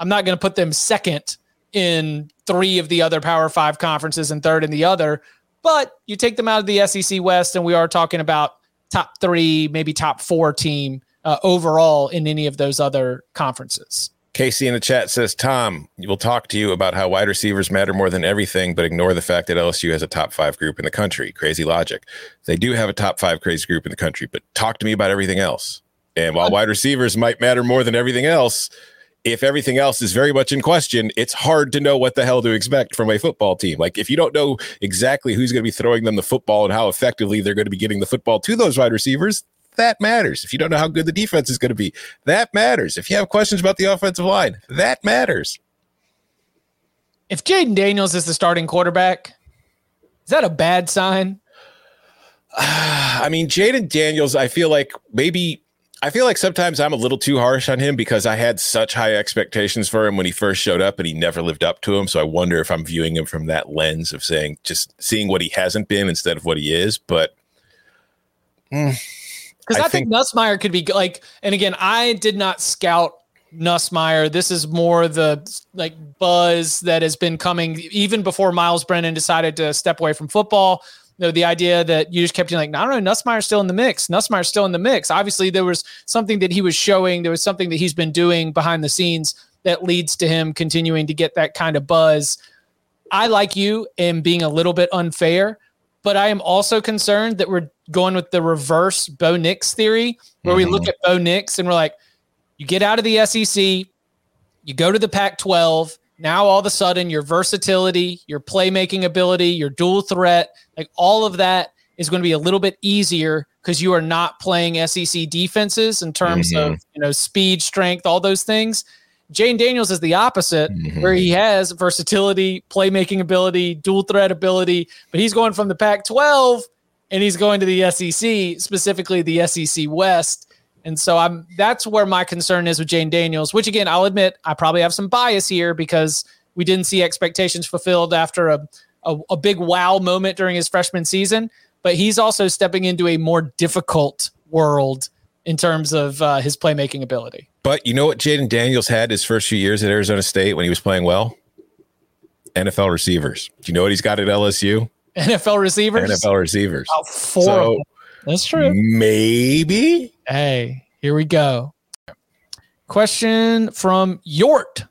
I'm not going to put them second in three of the other Power Five conferences and third in the other. But you take them out of the SEC West, and we are talking about top three, maybe top four team uh, overall in any of those other conferences. Casey in the chat says, Tom, we'll talk to you about how wide receivers matter more than everything, but ignore the fact that LSU has a top five group in the country. Crazy logic. They do have a top five crazy group in the country, but talk to me about everything else. And while wide receivers might matter more than everything else, if everything else is very much in question, it's hard to know what the hell to expect from a football team. Like if you don't know exactly who's going to be throwing them the football and how effectively they're going to be getting the football to those wide receivers, that matters. If you don't know how good the defense is going to be, that matters. If you have questions about the offensive line, that matters. If Jayden Daniels is the starting quarterback, is that a bad sign? I mean, Jayden Daniels, I feel like maybe I feel like sometimes I'm a little too harsh on him because I had such high expectations for him when he first showed up and he never lived up to them. So I wonder if I'm viewing him from that lens of saying just seeing what he hasn't been instead of what he is. But mm, because I, I, think, think Nussmeier could be like, and again, I did not scout Nussmeier. This is more the like buzz that has been coming even before Myles Brennan decided to step away from football. Know, the idea that you just kept being like, I don't know, Nussmeier's still in the mix. Nussmeier's still in the mix. Obviously, there was something that he was showing. There was something that he's been doing behind the scenes that leads to him continuing to get that kind of buzz. I like you am being a little bit unfair, but I am also concerned that we're going with the reverse Bo Nix theory, where mm-hmm. we look mm-hmm. at Bo Nix and we're like, you get out of the SEC, you go to the Pac 12. Now, all of a sudden, your versatility, your playmaking ability, your dual threat, like all of that is going to be a little bit easier because you are not playing SEC defenses in terms mm-hmm. of you know speed, strength, all those things. Jayden Daniels is the opposite, mm-hmm. where he has versatility, playmaking ability, dual threat ability, but he's going from the Pac 12 and he's going to the SEC, specifically the SEC West. And so I'm that's where my concern is with Jayden Daniels, which again, I'll admit I probably have some bias here because we didn't see expectations fulfilled after a, a, a big wow moment during his freshman season. But he's also stepping into a more difficult world in terms of uh, his playmaking ability. But you know what Jayden Daniels had his first few years at Arizona State when he was playing well? NFL receivers. Do you know what he's got at LSU? NFL receivers. NFL receivers. About four. So That's true. Maybe. Hey, here we go. Question from Yort.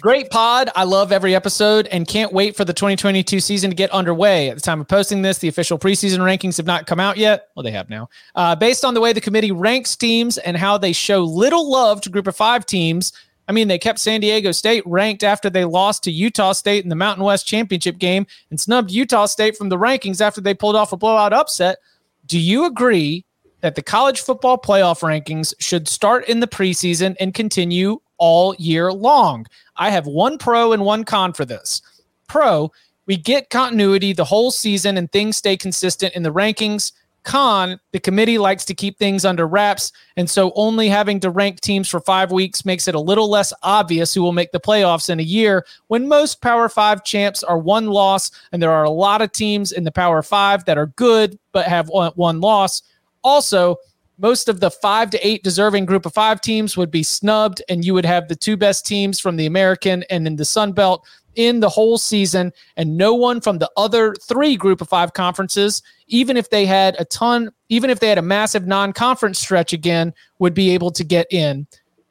Great pod. I love every episode and can't wait for the 2022 season to get underway. At the time of posting this, the official preseason rankings have not come out yet. Well, they have now. Uh, based on the way the committee ranks teams and how they show little love to group of five teams, I mean, they kept San Diego State ranked after they lost to Utah State in the Mountain West Championship game and snubbed Utah State from the rankings after they pulled off a blowout upset. Do you agree that the college football playoff rankings should start in the preseason and continue all year long? I have one pro and one con for this. Pro, we get continuity the whole season and things stay consistent in the rankings. Con, the committee likes to keep things under wraps. And so only having to rank teams for five weeks makes it a little less obvious who will make the playoffs in a year when most Power Five champs are one loss. And there are a lot of teams in the Power Five that are good but have one, loss. Also, most of the five to eight deserving group of five teams would be snubbed, and you would have the two best teams from the American and in the Sun Belt in the whole season, and no one from the other three group of five conferences, even if they had a ton, even if they had a massive non conference stretch again, would be able to get in.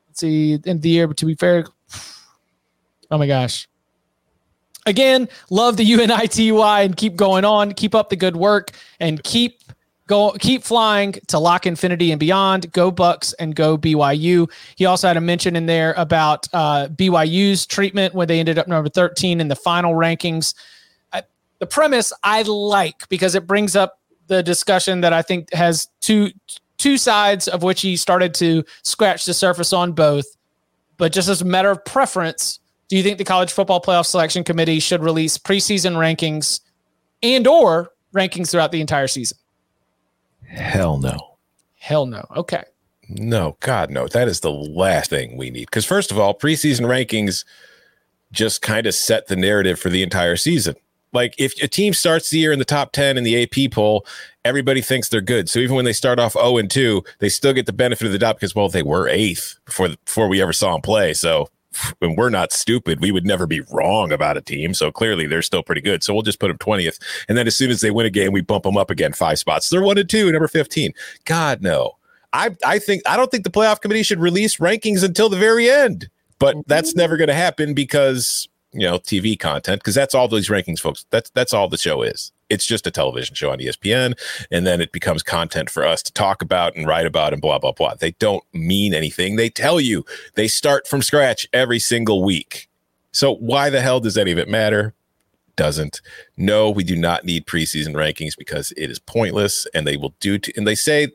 Let's see, in the year, but to be fair, oh my gosh. Again, love the UNITY and keep going on. Keep up the good work and keep Go keep flying to Lock Infinity and beyond. Go Bucks and go BYU. He also had a mention in there about uh, BYU's treatment when they ended up number 13 in the final rankings. I, the premise I like because it brings up the discussion that I think has two two sides of which he started to scratch the surface on both. But just as a matter of preference, do you think the college football playoff selection committee should release preseason rankings and or rankings throughout the entire season? Hell no. Hell no. Okay. No, God, no. That is the last thing we need. Because, first of all, preseason rankings just kind of set the narrative for the entire season. Like, if a team starts the year in the top 10 in the AP poll, everybody thinks they're good. So, even when they start off 0 and 2, they still get the benefit of the doubt because, well, they were eighth before, before we ever saw them play. So, when we're not stupid, we would never be wrong about a team. So clearly they're still pretty good. So we'll just put them 20th. And then as soon as they win a game, we bump them up again five spots. They're one and two, number 15. God, no. I I think I don't think the playoff committee should release rankings until the very end. But mm-hmm. that's never going to happen because you know TV content because that's all these rankings, folks. That's that's all the show is. It's just a television show on ESPN, and then it becomes content for us to talk about and write about and blah blah blah. They don't mean anything. They tell you they start from scratch every single week. So why the hell does any of it matter? Doesn't. No, we do not need preseason rankings because it is pointless, and they will do. To, and they say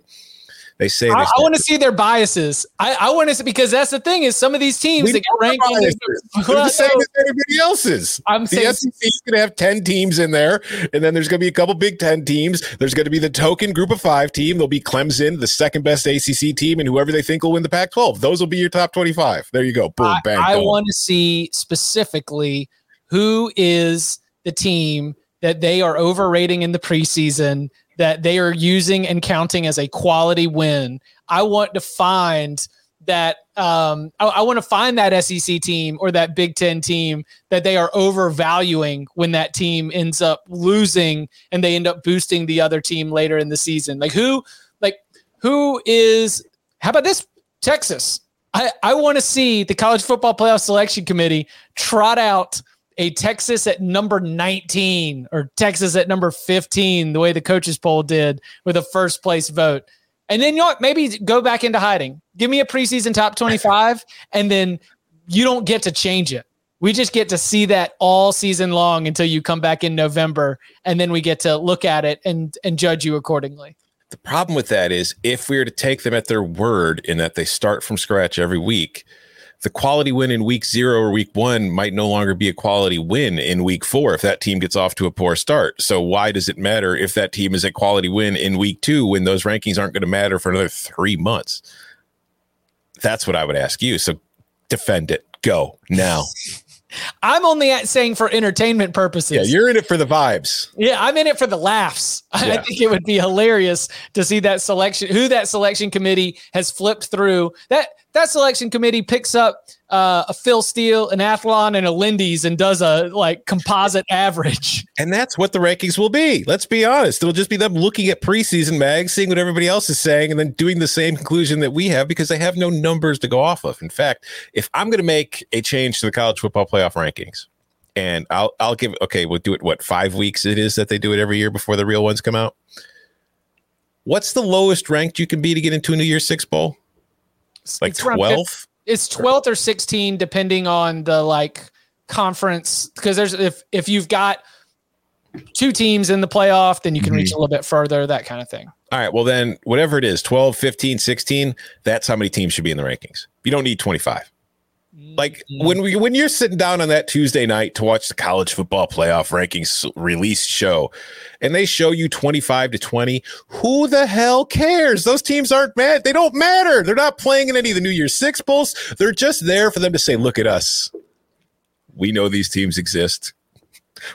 they say I, I want to see their biases. I, I want to see because that's the thing is some of these teams We they get ranked. They're the same as anybody else's. I'm the saying- SEC is going to have 10 teams in there, and then there's going to be a couple Big Ten teams. There's going to be the token group of five team. There'll be Clemson, the second best ACC team, and whoever they think will win the Pac 12. Those will be your top 25. There you go. Boom, I, bang. I want to see specifically who is the team that they are overrating in the preseason that they are using and counting as a quality win. I want to find that um, I, I want to find that SEC team or that Big Ten team that they are overvaluing when that team ends up losing and they end up boosting the other team later in the season. Like who, like who is? How about this Texas? I, I want to see the college football playoff selection committee trot out a Texas at number 19 or Texas at number 15, the way the coaches poll did with a first place vote. And then you know what? Maybe go back into hiding. Give me a preseason top 25, and then you don't get to change it. We just get to see that all season long until you come back in November, and then we get to look at it and and judge you accordingly. The problem with that is if we were to take them at their word in that they start from scratch every week, the quality win in week zero or week one might no longer be a quality win in week four if that team gets off to a poor start. So why does it matter if that team is a quality win in week two when those rankings aren't going to matter for another three months? That's what I would ask you. So defend it. Go now. I'm only at saying for entertainment purposes. Yeah, you're in it for the vibes. Yeah, I'm in it for the laughs. I think it would be hilarious to see that selection, who that selection committee has flipped through. That that selection committee picks up uh, a Phil Steele, an Athlon, and a Lindy's and does a like composite average. And that's what the rankings will be. Let's be honest. It'll just be them looking at preseason mags, seeing what everybody else is saying, and then doing the same conclusion that we have because they have no numbers to go off of. In fact, if I'm going to make a change to the college football playoff rankings, and I'll I'll give okay, we'll do it what five weeks it is that they do it every year before the real ones come out. What's the lowest ranked you can be to get into a New Year's Six bowl? Like It's twelve. It's 12th or 16, depending on the like conference. Because there's if if you've got two teams in the playoff, then you can reach mm-hmm. a little bit further, that kind of thing. All right. Well, then, whatever it is 12, 15, 16, that's how many teams should be in the rankings. You don't need 25. Like mm-hmm. when we when you're sitting down on that Tuesday night to watch the college football playoff rankings release show and they show you 25 to 20, who the hell cares? Those teams aren't mad. They don't matter. They're not playing in any of the New Year's Six bowls. They're just there for them to say, look at us. We know these teams exist.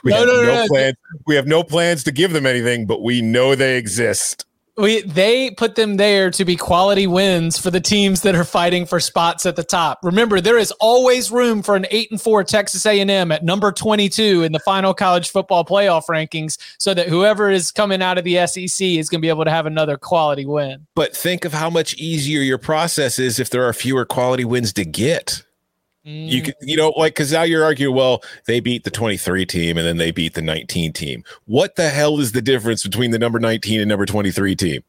We No, have no, no, no, no. plans. We have no plans to give them anything, but we know they exist. We they put them there to be quality wins for the teams that are fighting for spots at the top. Remember, there is always room for an eight and four Texas A&M at number 22 in the final college football playoff rankings, so that whoever is coming out of the SEC is going to be able to have another quality win. But think of how much easier your process is if there are fewer quality wins to get. You could, you know, like because now you're arguing, well, they beat the 23 team and then they beat the 19 team. What the hell is the difference between the number 19 and number 23 team?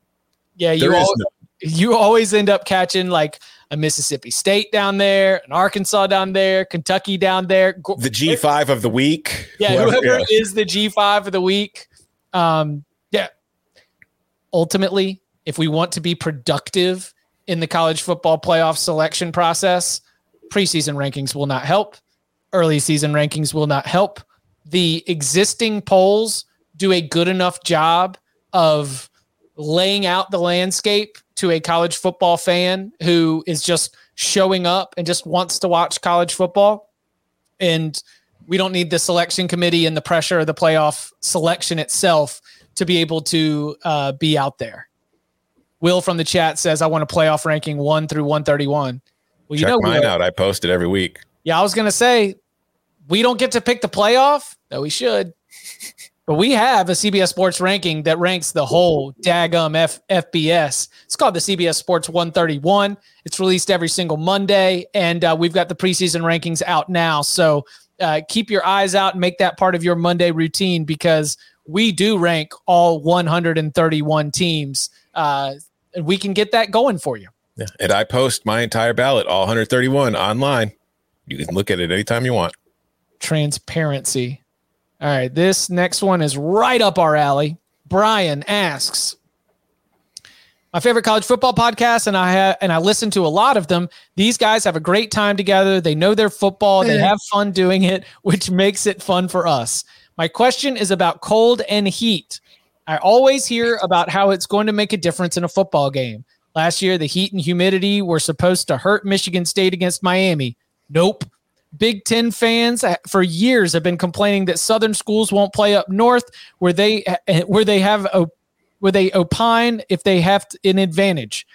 Yeah, you There is al- no- you always end up catching like a Mississippi State down there, an Arkansas down there, Kentucky down there. The G5 of the week. Yeah, Whoever- whoever yeah. is the G5 of the week. Um, yeah. Ultimately, if we want to be productive in the college football playoff selection process, preseason rankings will not help. Early season rankings will not help. The existing polls do a good enough job of laying out the landscape to a college football fan who is just showing up and just wants to watch college football. And we don't need the selection committee and the pressure of the playoff selection itself to be able to uh, be out there. Will from the chat says, I want a playoff ranking one through 131. Well, you Check know, mine out. I post it every week. yeah, I was to say, we don't get to pick the playoff. No, we should. but we have a CBS Sports ranking that ranks the whole Dagum F- FBS. It's called the CBS Sports 131. It's released every single Monday, and uh, we've got the preseason rankings out now. So uh, keep your eyes out and make that part of your Monday routine because we do rank all 131 teams. Uh, and we can get that going for you. Yeah. And I post my entire ballot, all 131, online. You can look at it anytime you want. Transparency. All right, this next one is right up our alley. Brian asks, my favorite college football podcast, and I have and I listen to a lot of them. These guys have a great time together. They know their football. They mm-hmm. have fun doing it, which makes it fun for us. My question is about cold and heat. I always hear about how it's going to make a difference in a football game. Last year, the heat and humidity were supposed to hurt Michigan State against Miami. Nope. Big Ten fans for years have been complaining that Southern schools won't play up north, where they where they have a where they opine if they have an advantage.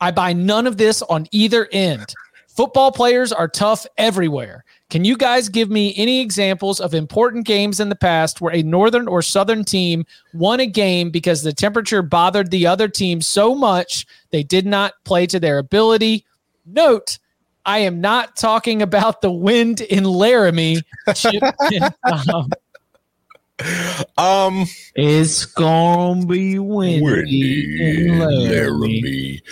I buy none of this on either end. Football players are tough everywhere. Can you guys give me any examples of important games in the past where a northern or southern team won a game because the temperature bothered the other team so much they did not play to their ability? Note, I am not talking about the wind in Laramie. um, um, it's gonna be windy, windy in Laramie. Laramie.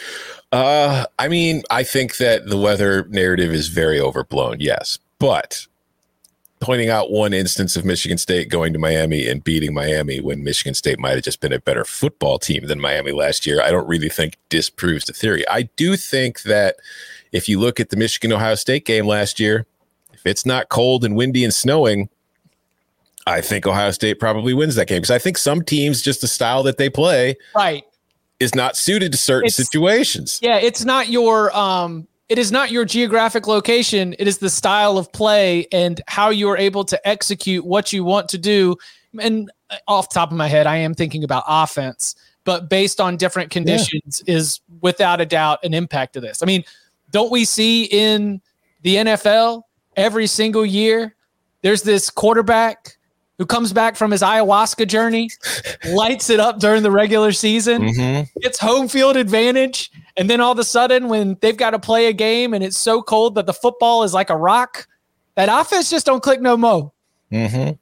Uh, I mean, I think that the weather narrative is very overblown. Yes, but pointing out one instance of Michigan State going to Miami and beating Miami when Michigan State might have just been a better football team than Miami last year, I don't really think disproves the theory. I do think that if you look at the Michigan Ohio State game last year, if it's not cold and windy and snowing, I think Ohio State probably wins that game because I think some teams, just the style that they play, right, is not suited to certain it's, situations. Yeah, it's not your um, it is not your geographic location. It is the style of play and how you are able to execute what you want to do. And uh, off top of my head, I am thinking about offense, but based on different conditions, yeah. is without a doubt an impact of this. I mean, don't we see in the NFL every single year? There's this quarterback who comes back from his ayahuasca journey, lights it up during the regular season, mm-hmm. gets home field advantage, and then all of a sudden, when they've got to play a game and it's so cold that the football is like a rock, that offense just don't click no more. Mm-hmm.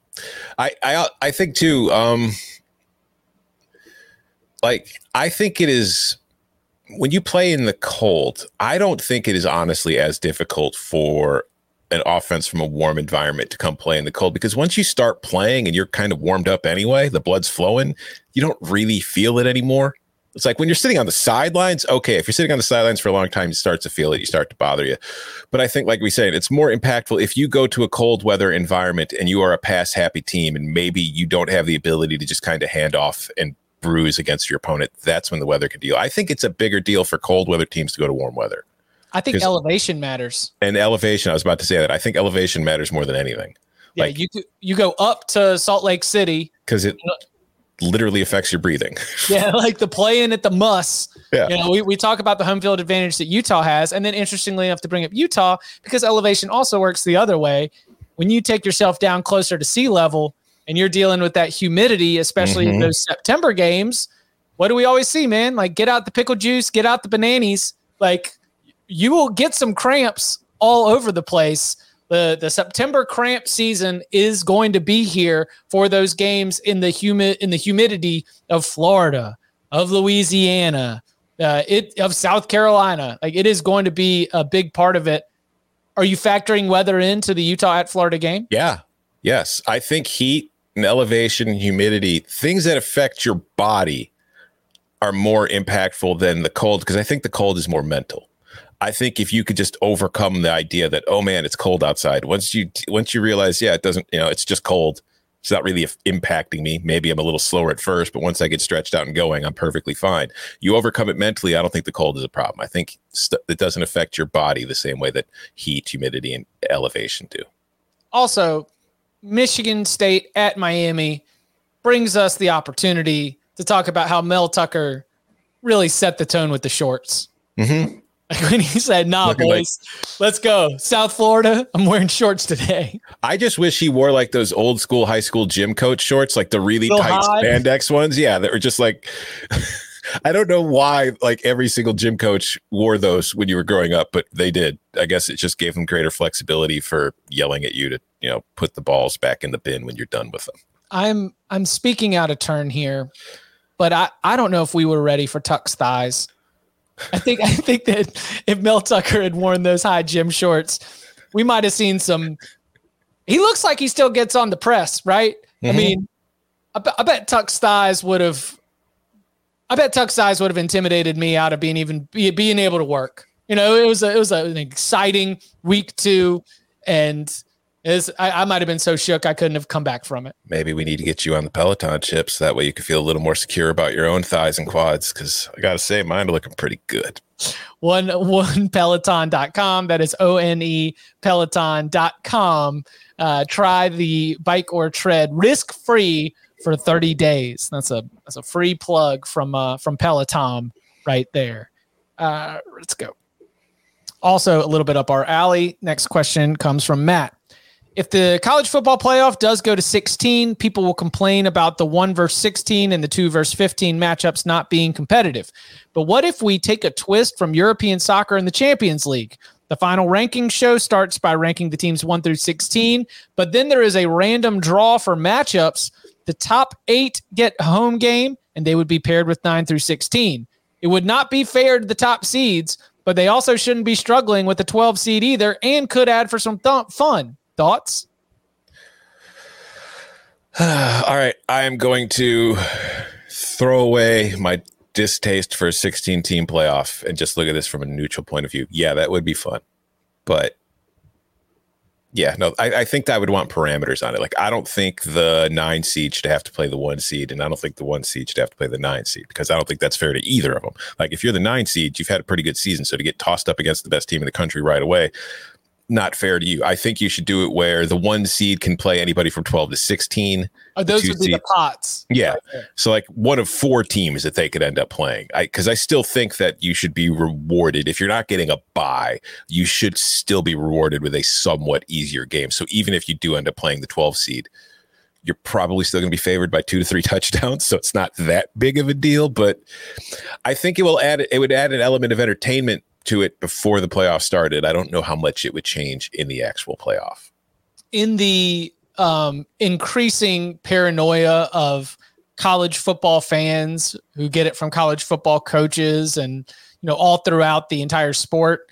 I, I I think too. Um, like I think it is when you play in the cold, I don't think it is honestly as difficult for an offense from a warm environment to come play in the cold because once you start playing and you're kind of warmed up anyway, the blood's flowing, you don't really feel it anymore. It's like when you're sitting on the sidelines, okay, if you're sitting on the sidelines for a long time, you start to feel it, you start to bother you. But I think, like we said, it's more impactful if you go to a cold weather environment and you are a pass happy team and maybe you don't have the ability to just kind of hand off and bruise against your opponent, that's when the weather can deal. I think it's a bigger deal for cold weather teams to go to warm weather. I think elevation matters. And elevation, I was about to say that. I think elevation matters more than anything. Yeah, like, you you go up to Salt Lake City because it literally affects your breathing. yeah, like the playing at the muss. Yeah. You know, we, we talk about the home field advantage that Utah has. And then interestingly enough to bring up Utah, because elevation also works the other way. When you take yourself down closer to sea level, and you're dealing with that humidity, especially mm-hmm. in those September games, what do we always see, man? Like, get out the pickle juice, get out the bananas. Like, you will get some cramps all over the place. The, the September cramp season is going to be here for those games in the humid in the humidity of Florida, of Louisiana, uh, it of South Carolina. Like it is going to be a big part of it. Are you factoring weather into the Utah at Florida game? Yeah. Yes. I think heat and elevation humidity, things that affect your body are more impactful than the cold because I think the cold is more mental. I think if you could just overcome the idea that oh man, it's cold outside. Once you once you realize, yeah, it doesn't, you know, it's just cold. It's not really impacting me. Maybe I'm a little slower at first, but once I get stretched out and going, I'm perfectly fine. You overcome it mentally. I don't think the cold is a problem. I think st- it doesn't affect your body the same way that heat, humidity, and elevation do. Also, Michigan State at Miami brings us the opportunity to talk about how Mel Tucker really set the tone with the shorts. Mm-hmm. Like when he said, "Nah, Looking boys, let's go South Florida." I'm wearing shorts today. I just wish he wore like those old school high school gym coach shorts, like the really Real tight high. spandex ones. Yeah, that were just like I don't know why like every single gym coach wore those when you were growing up, but they did. I guess it just gave them greater flexibility for yelling at you to, you know, put the balls back in the bin when you're done with them. I'm I'm speaking out of turn here, but I I don't know if we were ready for Tuck's thighs. I think I think that if Mel Tucker had worn those high gym shorts, we might have seen some. He looks like he still gets on the press, right? I Mhm. mean, I, bet- I bet Tuck's thighs would have. I bet Tuck's thighs would have intimidated me out of being even be, being able to work. You know, it was a, it was a, an exciting week two, and is I, I might have been so shook I couldn't have come back from it. Maybe we need to get you on the Peloton chips. That way you can feel a little more secure about your own thighs and quads. Cause I gotta say, mine are looking pretty good. one one peloton.com that is o-n-e peloton.com uh, try the bike or tread risk free for 30 days that's a that's a free plug from uh from peloton right there uh let's go also a little bit up our alley next question comes from matt if the college football playoff does go to 16, people will complain about the 1 versus 16 and the 2 versus 15 matchups not being competitive. But what if we take a twist from European soccer and the Champions League? The final ranking show starts by ranking the teams 1 through 16, but then there is a random draw for matchups. The top 8 get home game and they would be paired with 9 through 16. It would not be fair to the top seeds, but they also shouldn't be struggling with the 12 seed either and could add for some th- fun. Thoughts? All right. I am going to throw away my distaste for a 16 team playoff and just look at this from a neutral point of view. Yeah, that would be fun. But yeah, no, I, I think I would want parameters on it. Like, I don't think the nine seed should have to play the one seed, and I don't think the one seed should have to play the nine seed because I don't think that's fair to either of them. Like, if you're the nine seed, you've had a pretty good season. So to get tossed up against the best team in the country right away, not fair to you. I think you should do it where the one seed can play anybody from 12 to 16. Oh, those would be the pots. Yeah. So like one of four teams that they could end up playing. I because I still think that you should be rewarded if you're not getting a buy, you should still be rewarded with a somewhat easier game. So even if you do end up playing the 12 seed, you're probably still going to be favored by two to three touchdowns. So it's not that big of a deal, but I think it will add it would add an element of entertainment to it before the playoff started. I don't know how much it would change in the actual playoff. in the um, increasing paranoia of college football fans who get it from college football coaches and you know all throughout the entire sport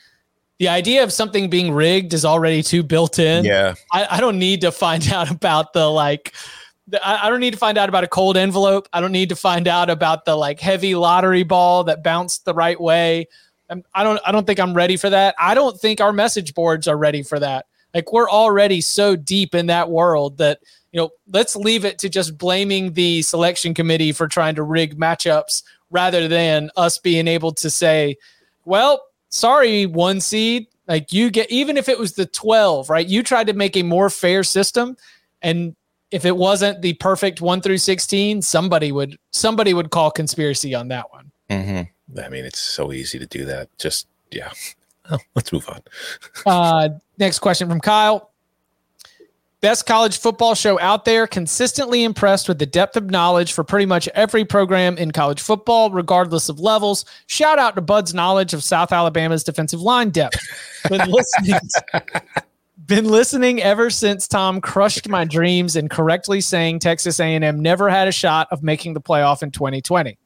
the idea of something being rigged is already too built in Yeah. I, I don't need to find out about the like the- I, I don't need to find out about a cold envelope i don't need to find out about the like heavy lottery ball that bounced the right way i don't i don't think i'm ready for that. I don't think our message boards are ready for that. Like we're already so deep in that world that you know let's leave it to just blaming the selection committee for trying to rig matchups rather than us being able to say well sorry one seed. Like you get even if it was the 12 right you tried to make a more fair system and if it wasn't the perfect 1 through 16 somebody would somebody would call conspiracy on that one. Mm-hmm. I mean, it's so easy to do that. Just yeah. Oh, let's move on. Uh, next question from Kyle. Best college football show out there, consistently impressed with the depth of knowledge for pretty much every program in college football, regardless of levels. Shout out to Bud's knowledge of South Alabama's defensive line depth. Been listening, been listening ever since Tom crushed my dreams in correctly saying Texas A&M never had a shot of making the playoff in 2020.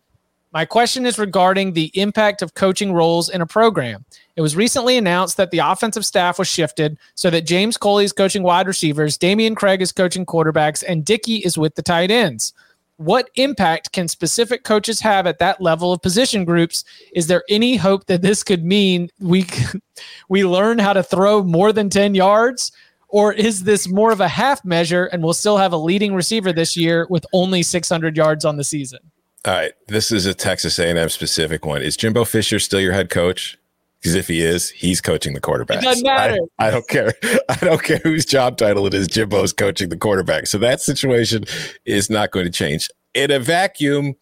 My question is regarding the impact of coaching roles in a program. It was recently announced that the offensive staff was shifted so that James Coley is coaching wide receivers, Dameyune Craig is coaching quarterbacks, and Dickey is with the tight ends. What impact can specific coaches have at that level of position groups? Is there any hope that this could mean we we learn how to throw more than 10 yards? Or is this more of a half measure and we'll still have a leading receiver this year with only 600 yards on the season? All right, this is a Texas A&M specific one. Is Jimbo Fisher still your head coach? Because if he is, he's coaching the quarterback. doesn't matter. I, I don't care. I don't care whose job title it is. Jimbo's coaching the quarterback. So that situation is not going to change. In a vacuum,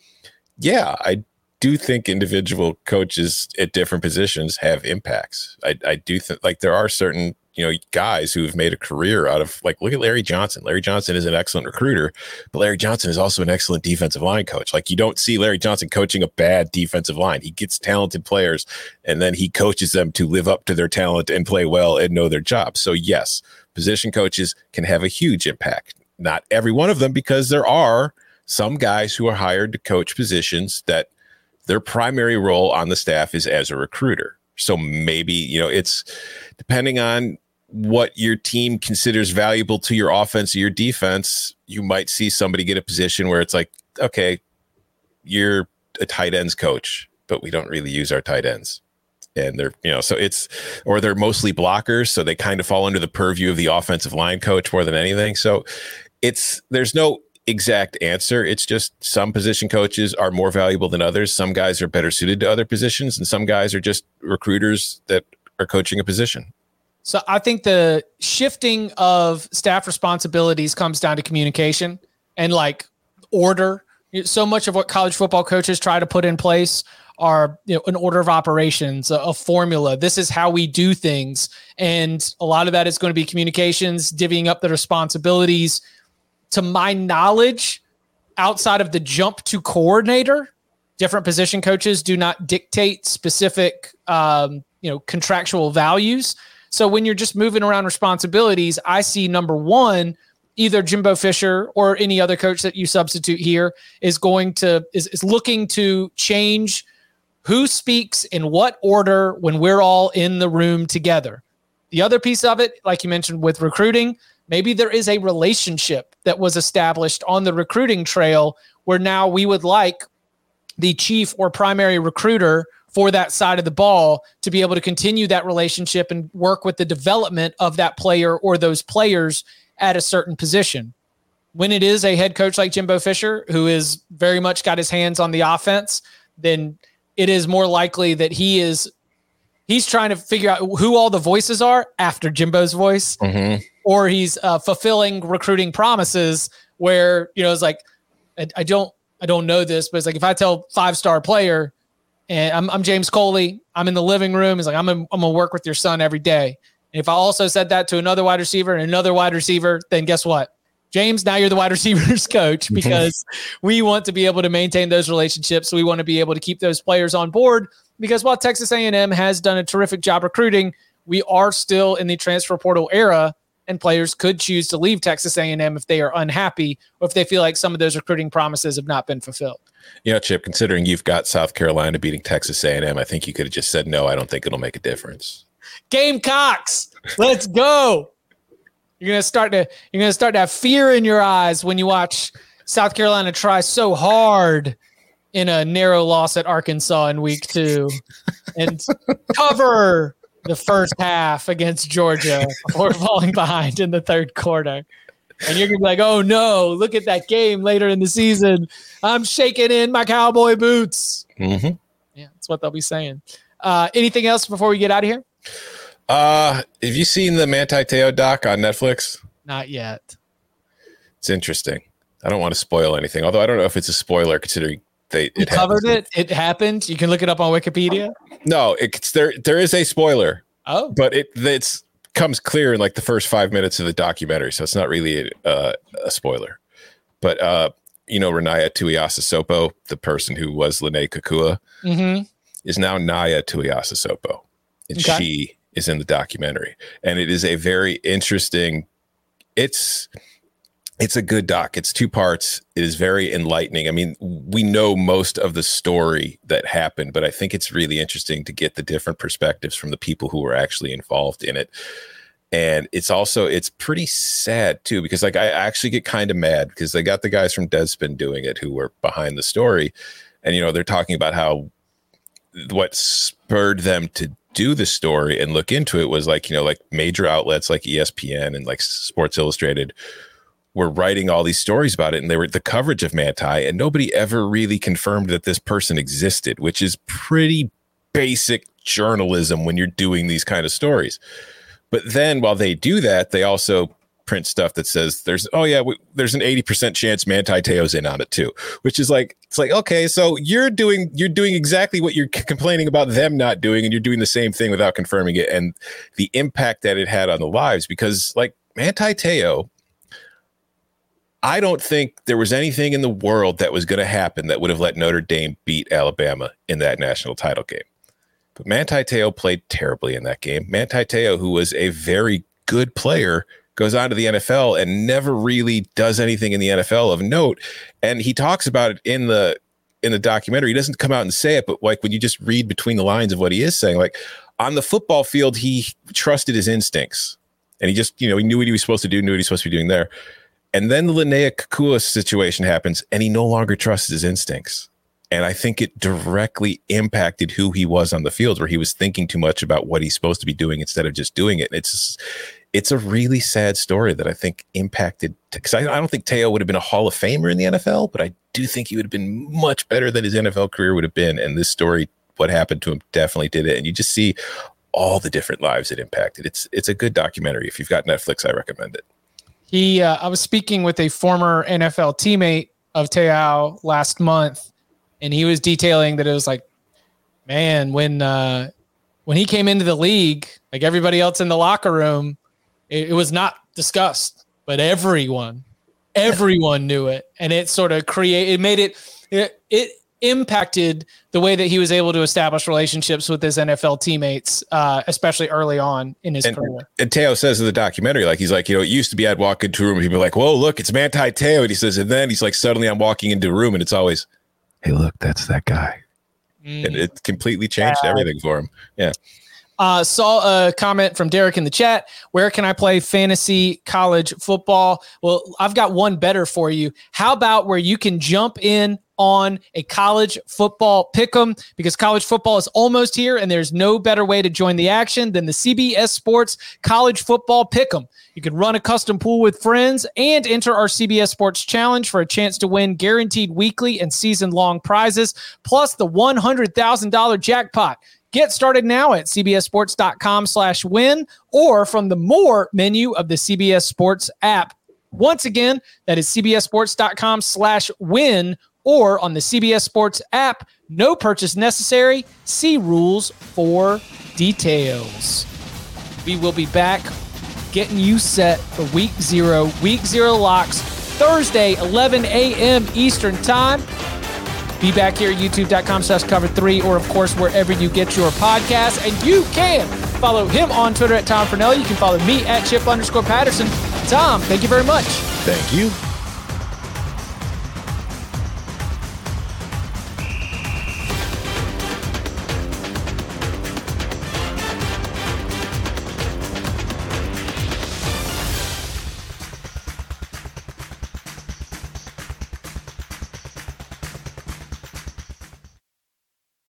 yeah, I do think individual coaches at different positions have impacts. I, I do think like there are certain you know guys who have made a career out of like look at Larry Johnson. Larry Johnson is an excellent recruiter, but Larry Johnson is also an excellent defensive line coach. Like you don't see Larry Johnson coaching a bad defensive line. He gets talented players and then he coaches them to live up to their talent and play well and know their job. So yes, position coaches can have a huge impact. Not every one of them because there are some guys who are hired to coach positions that their primary role on the staff is as a recruiter. So maybe, you know, it's depending on what your team considers valuable to your offense or your defense, you might see somebody get a position where it's like, okay, you're a tight ends coach, but we don't really use our tight ends. And they're, you know, so it's, or they're mostly blockers. So they kind of fall under the purview of the offensive line coach more than anything. So it's, there's no exact answer. It's just some position coaches are more valuable than others. Some guys are better suited to other positions, and some guys are just recruiters that are coaching a position. So I think the shifting of staff responsibilities comes down to communication and like order. So much of what college football coaches try to put in place are you know an order of operations, a, a, formula. This is how we do things, and a lot of that is going to be communications, divvying up the responsibilities. To my knowledge, outside of the jump to coordinator, different position coaches do not dictate specific um, you know contractual values so when you're just moving around responsibilities, I see number one, either Jimbo Fisher or any other coach that you substitute here is going to is, is looking to change who speaks in what order when we're all in the room together. The other piece of it, like you mentioned with recruiting, maybe there is a relationship that was established on the recruiting trail where now we would like the chief or primary recruiter for that side of the ball to be able to continue that relationship and work with the development of that player or those players at a certain position. When it is a head coach like Jimbo Fisher, who is very much got his hands on the offense, then it is more likely that he is he's trying to figure out who all the voices are after Jimbo's voice, mm-hmm. or he's uh, fulfilling recruiting promises where you know it's like I, I don't I don't know this, but it's like if I tell five star player and I'm, I'm James Coley. I'm in the living room. He's like, I'm gonna, I'm gonna work with your son every day. And if I also said that to another wide receiver and another wide receiver, then guess what? James, now you're the wide receivers coach because we want to be able to maintain those relationships. We want to be able to keep those players on board because while Texas A&M has done a terrific job recruiting, we are still in the transfer portal era and players could choose to leave Texas A&M if they are unhappy or if they feel like some of those recruiting promises have not been fulfilled. You know, Chip, considering you've got South Carolina beating Texas A&M, I think you could have just said no. I don't think it'll make a difference. Gamecocks, let's go. You're gonna start to you're gonna start to have fear in your eyes when you watch South Carolina try so hard in a narrow loss at Arkansas in week two and cover the first half against Georgia before falling behind in the third quarter and you're gonna be like, "Oh no, look at that game later in the season. I'm shaking in my cowboy boots." Mm-hmm. Yeah, that's what they'll be saying. Uh, anything else before we get out of here? Uh, have you seen the Manti Te'o doc on Netflix? Not yet. It's interesting. I don't want to spoil anything, although I don't know if it's a spoiler considering they it covered it. It happened. You can look it up on Wikipedia. No, it's there. There is a spoiler. Oh, but it it's comes clear in like the first five minutes of the documentary, so it's not really a, uh, a spoiler. But uh, you know, Ronaiah Tuiasosopo, the person who was Lennay Kekua, mm-hmm. is now Naya Tuiasosopo, and okay. she is in the documentary, and it is a very interesting. It's it's a good doc. It's two parts. It is very enlightening. I mean, we know most of the story that happened, but I think it's really interesting to get the different perspectives from the people who were actually involved in it. And it's also it's pretty sad too because like I actually get kind of mad because they got the guys from Deadspin doing it who were behind the story, and you know they're talking about how what spurred them to do the story and look into it was like you know like major outlets like ESPN and like Sports Illustrated were writing all these stories about it and they were the coverage of Manti and nobody ever really confirmed that this person existed, which is pretty basic journalism when you're doing these kind of stories. But then while they do that, they also print stuff that says there's oh yeah we, there's an 80% chance Manti Te'o's in on it too, which is like it's like okay so you're doing you're doing exactly what you're c- complaining about them not doing and you're doing the same thing without confirming it and the impact that it had on the lives because like Manti Te'o I don't think there was anything in the world that was going to happen that would have let Notre Dame beat Alabama in that national title game. But Manti Te'o played terribly in that game. Manti Te'o, who was a very good player, goes on to the NFL and never really does anything in the NFL of note. And he talks about it in the in the documentary. He doesn't come out and say it, but like when you just read between the lines of what he is saying, like on the football field, he trusted his instincts. And he just, you know, he knew what he was supposed to do, knew what he was supposed to be doing there. And then the Lennay Kekua situation happens, and he no longer trusts his instincts. And I think it directly impacted who he was on the field, where he was thinking too much about what he's supposed to be doing instead of just doing it. It's it's a really sad story that I think impacted because I, I, don't think Te'o would have been a Hall of Famer in the NFL, but I do think he would have been much better than his NFL career would have been. And this story, what happened to him, definitely did it. And you just see all the different lives it impacted. It's it's a good documentary. If you've got Netflix, I recommend it. He, uh, I was speaking with a former NFL teammate of Te'o last month, and he was detailing that it was like, man, when uh, when he came into the league, like everybody else in the locker room, it, it was not discussed, but everyone, everyone knew it, and it sort of create it made it it, it impacted the way that he was able to establish relationships with his NFL teammates, uh, especially early on in his and, career. And Te'o says in the documentary, like he's like, you know, it used to be I'd walk into a room and people like, "Whoa, look, it's Manti Te'o," and he says, and then he's like, suddenly I'm walking into a room and it's always, "Hey, look, that's that guy," mm. and it completely changed yeah. everything for him. Yeah. Uh, saw a comment from Derek in the chat. Where can I play fantasy college football? Well, I've got one better for you. How about where you can jump in on a college football pick 'em because college football is almost here and there's no better way to join the action than the CBS Sports College Football pick 'em. You can run a custom pool with friends and enter our CBS Sports Challenge for a chance to win guaranteed weekly and season long prizes plus the $100,000 jackpot. Get started now at cbssports.com slash win or from the more menu of the CBS Sports app. Once again, that is cbssports.com slash win or on the CBS Sports app. No purchase necessary. See rules for details. We will be back getting you set for week zero. Week zero locks Thursday, 11 a.m. Eastern Time. Be back here at youtube.com slash cover three, or of course, wherever you get your podcast. And you can follow him on Twitter at Tom Fornelli. You can follow me at Chip underscore Patterson. Tom, thank you very much. Thank you.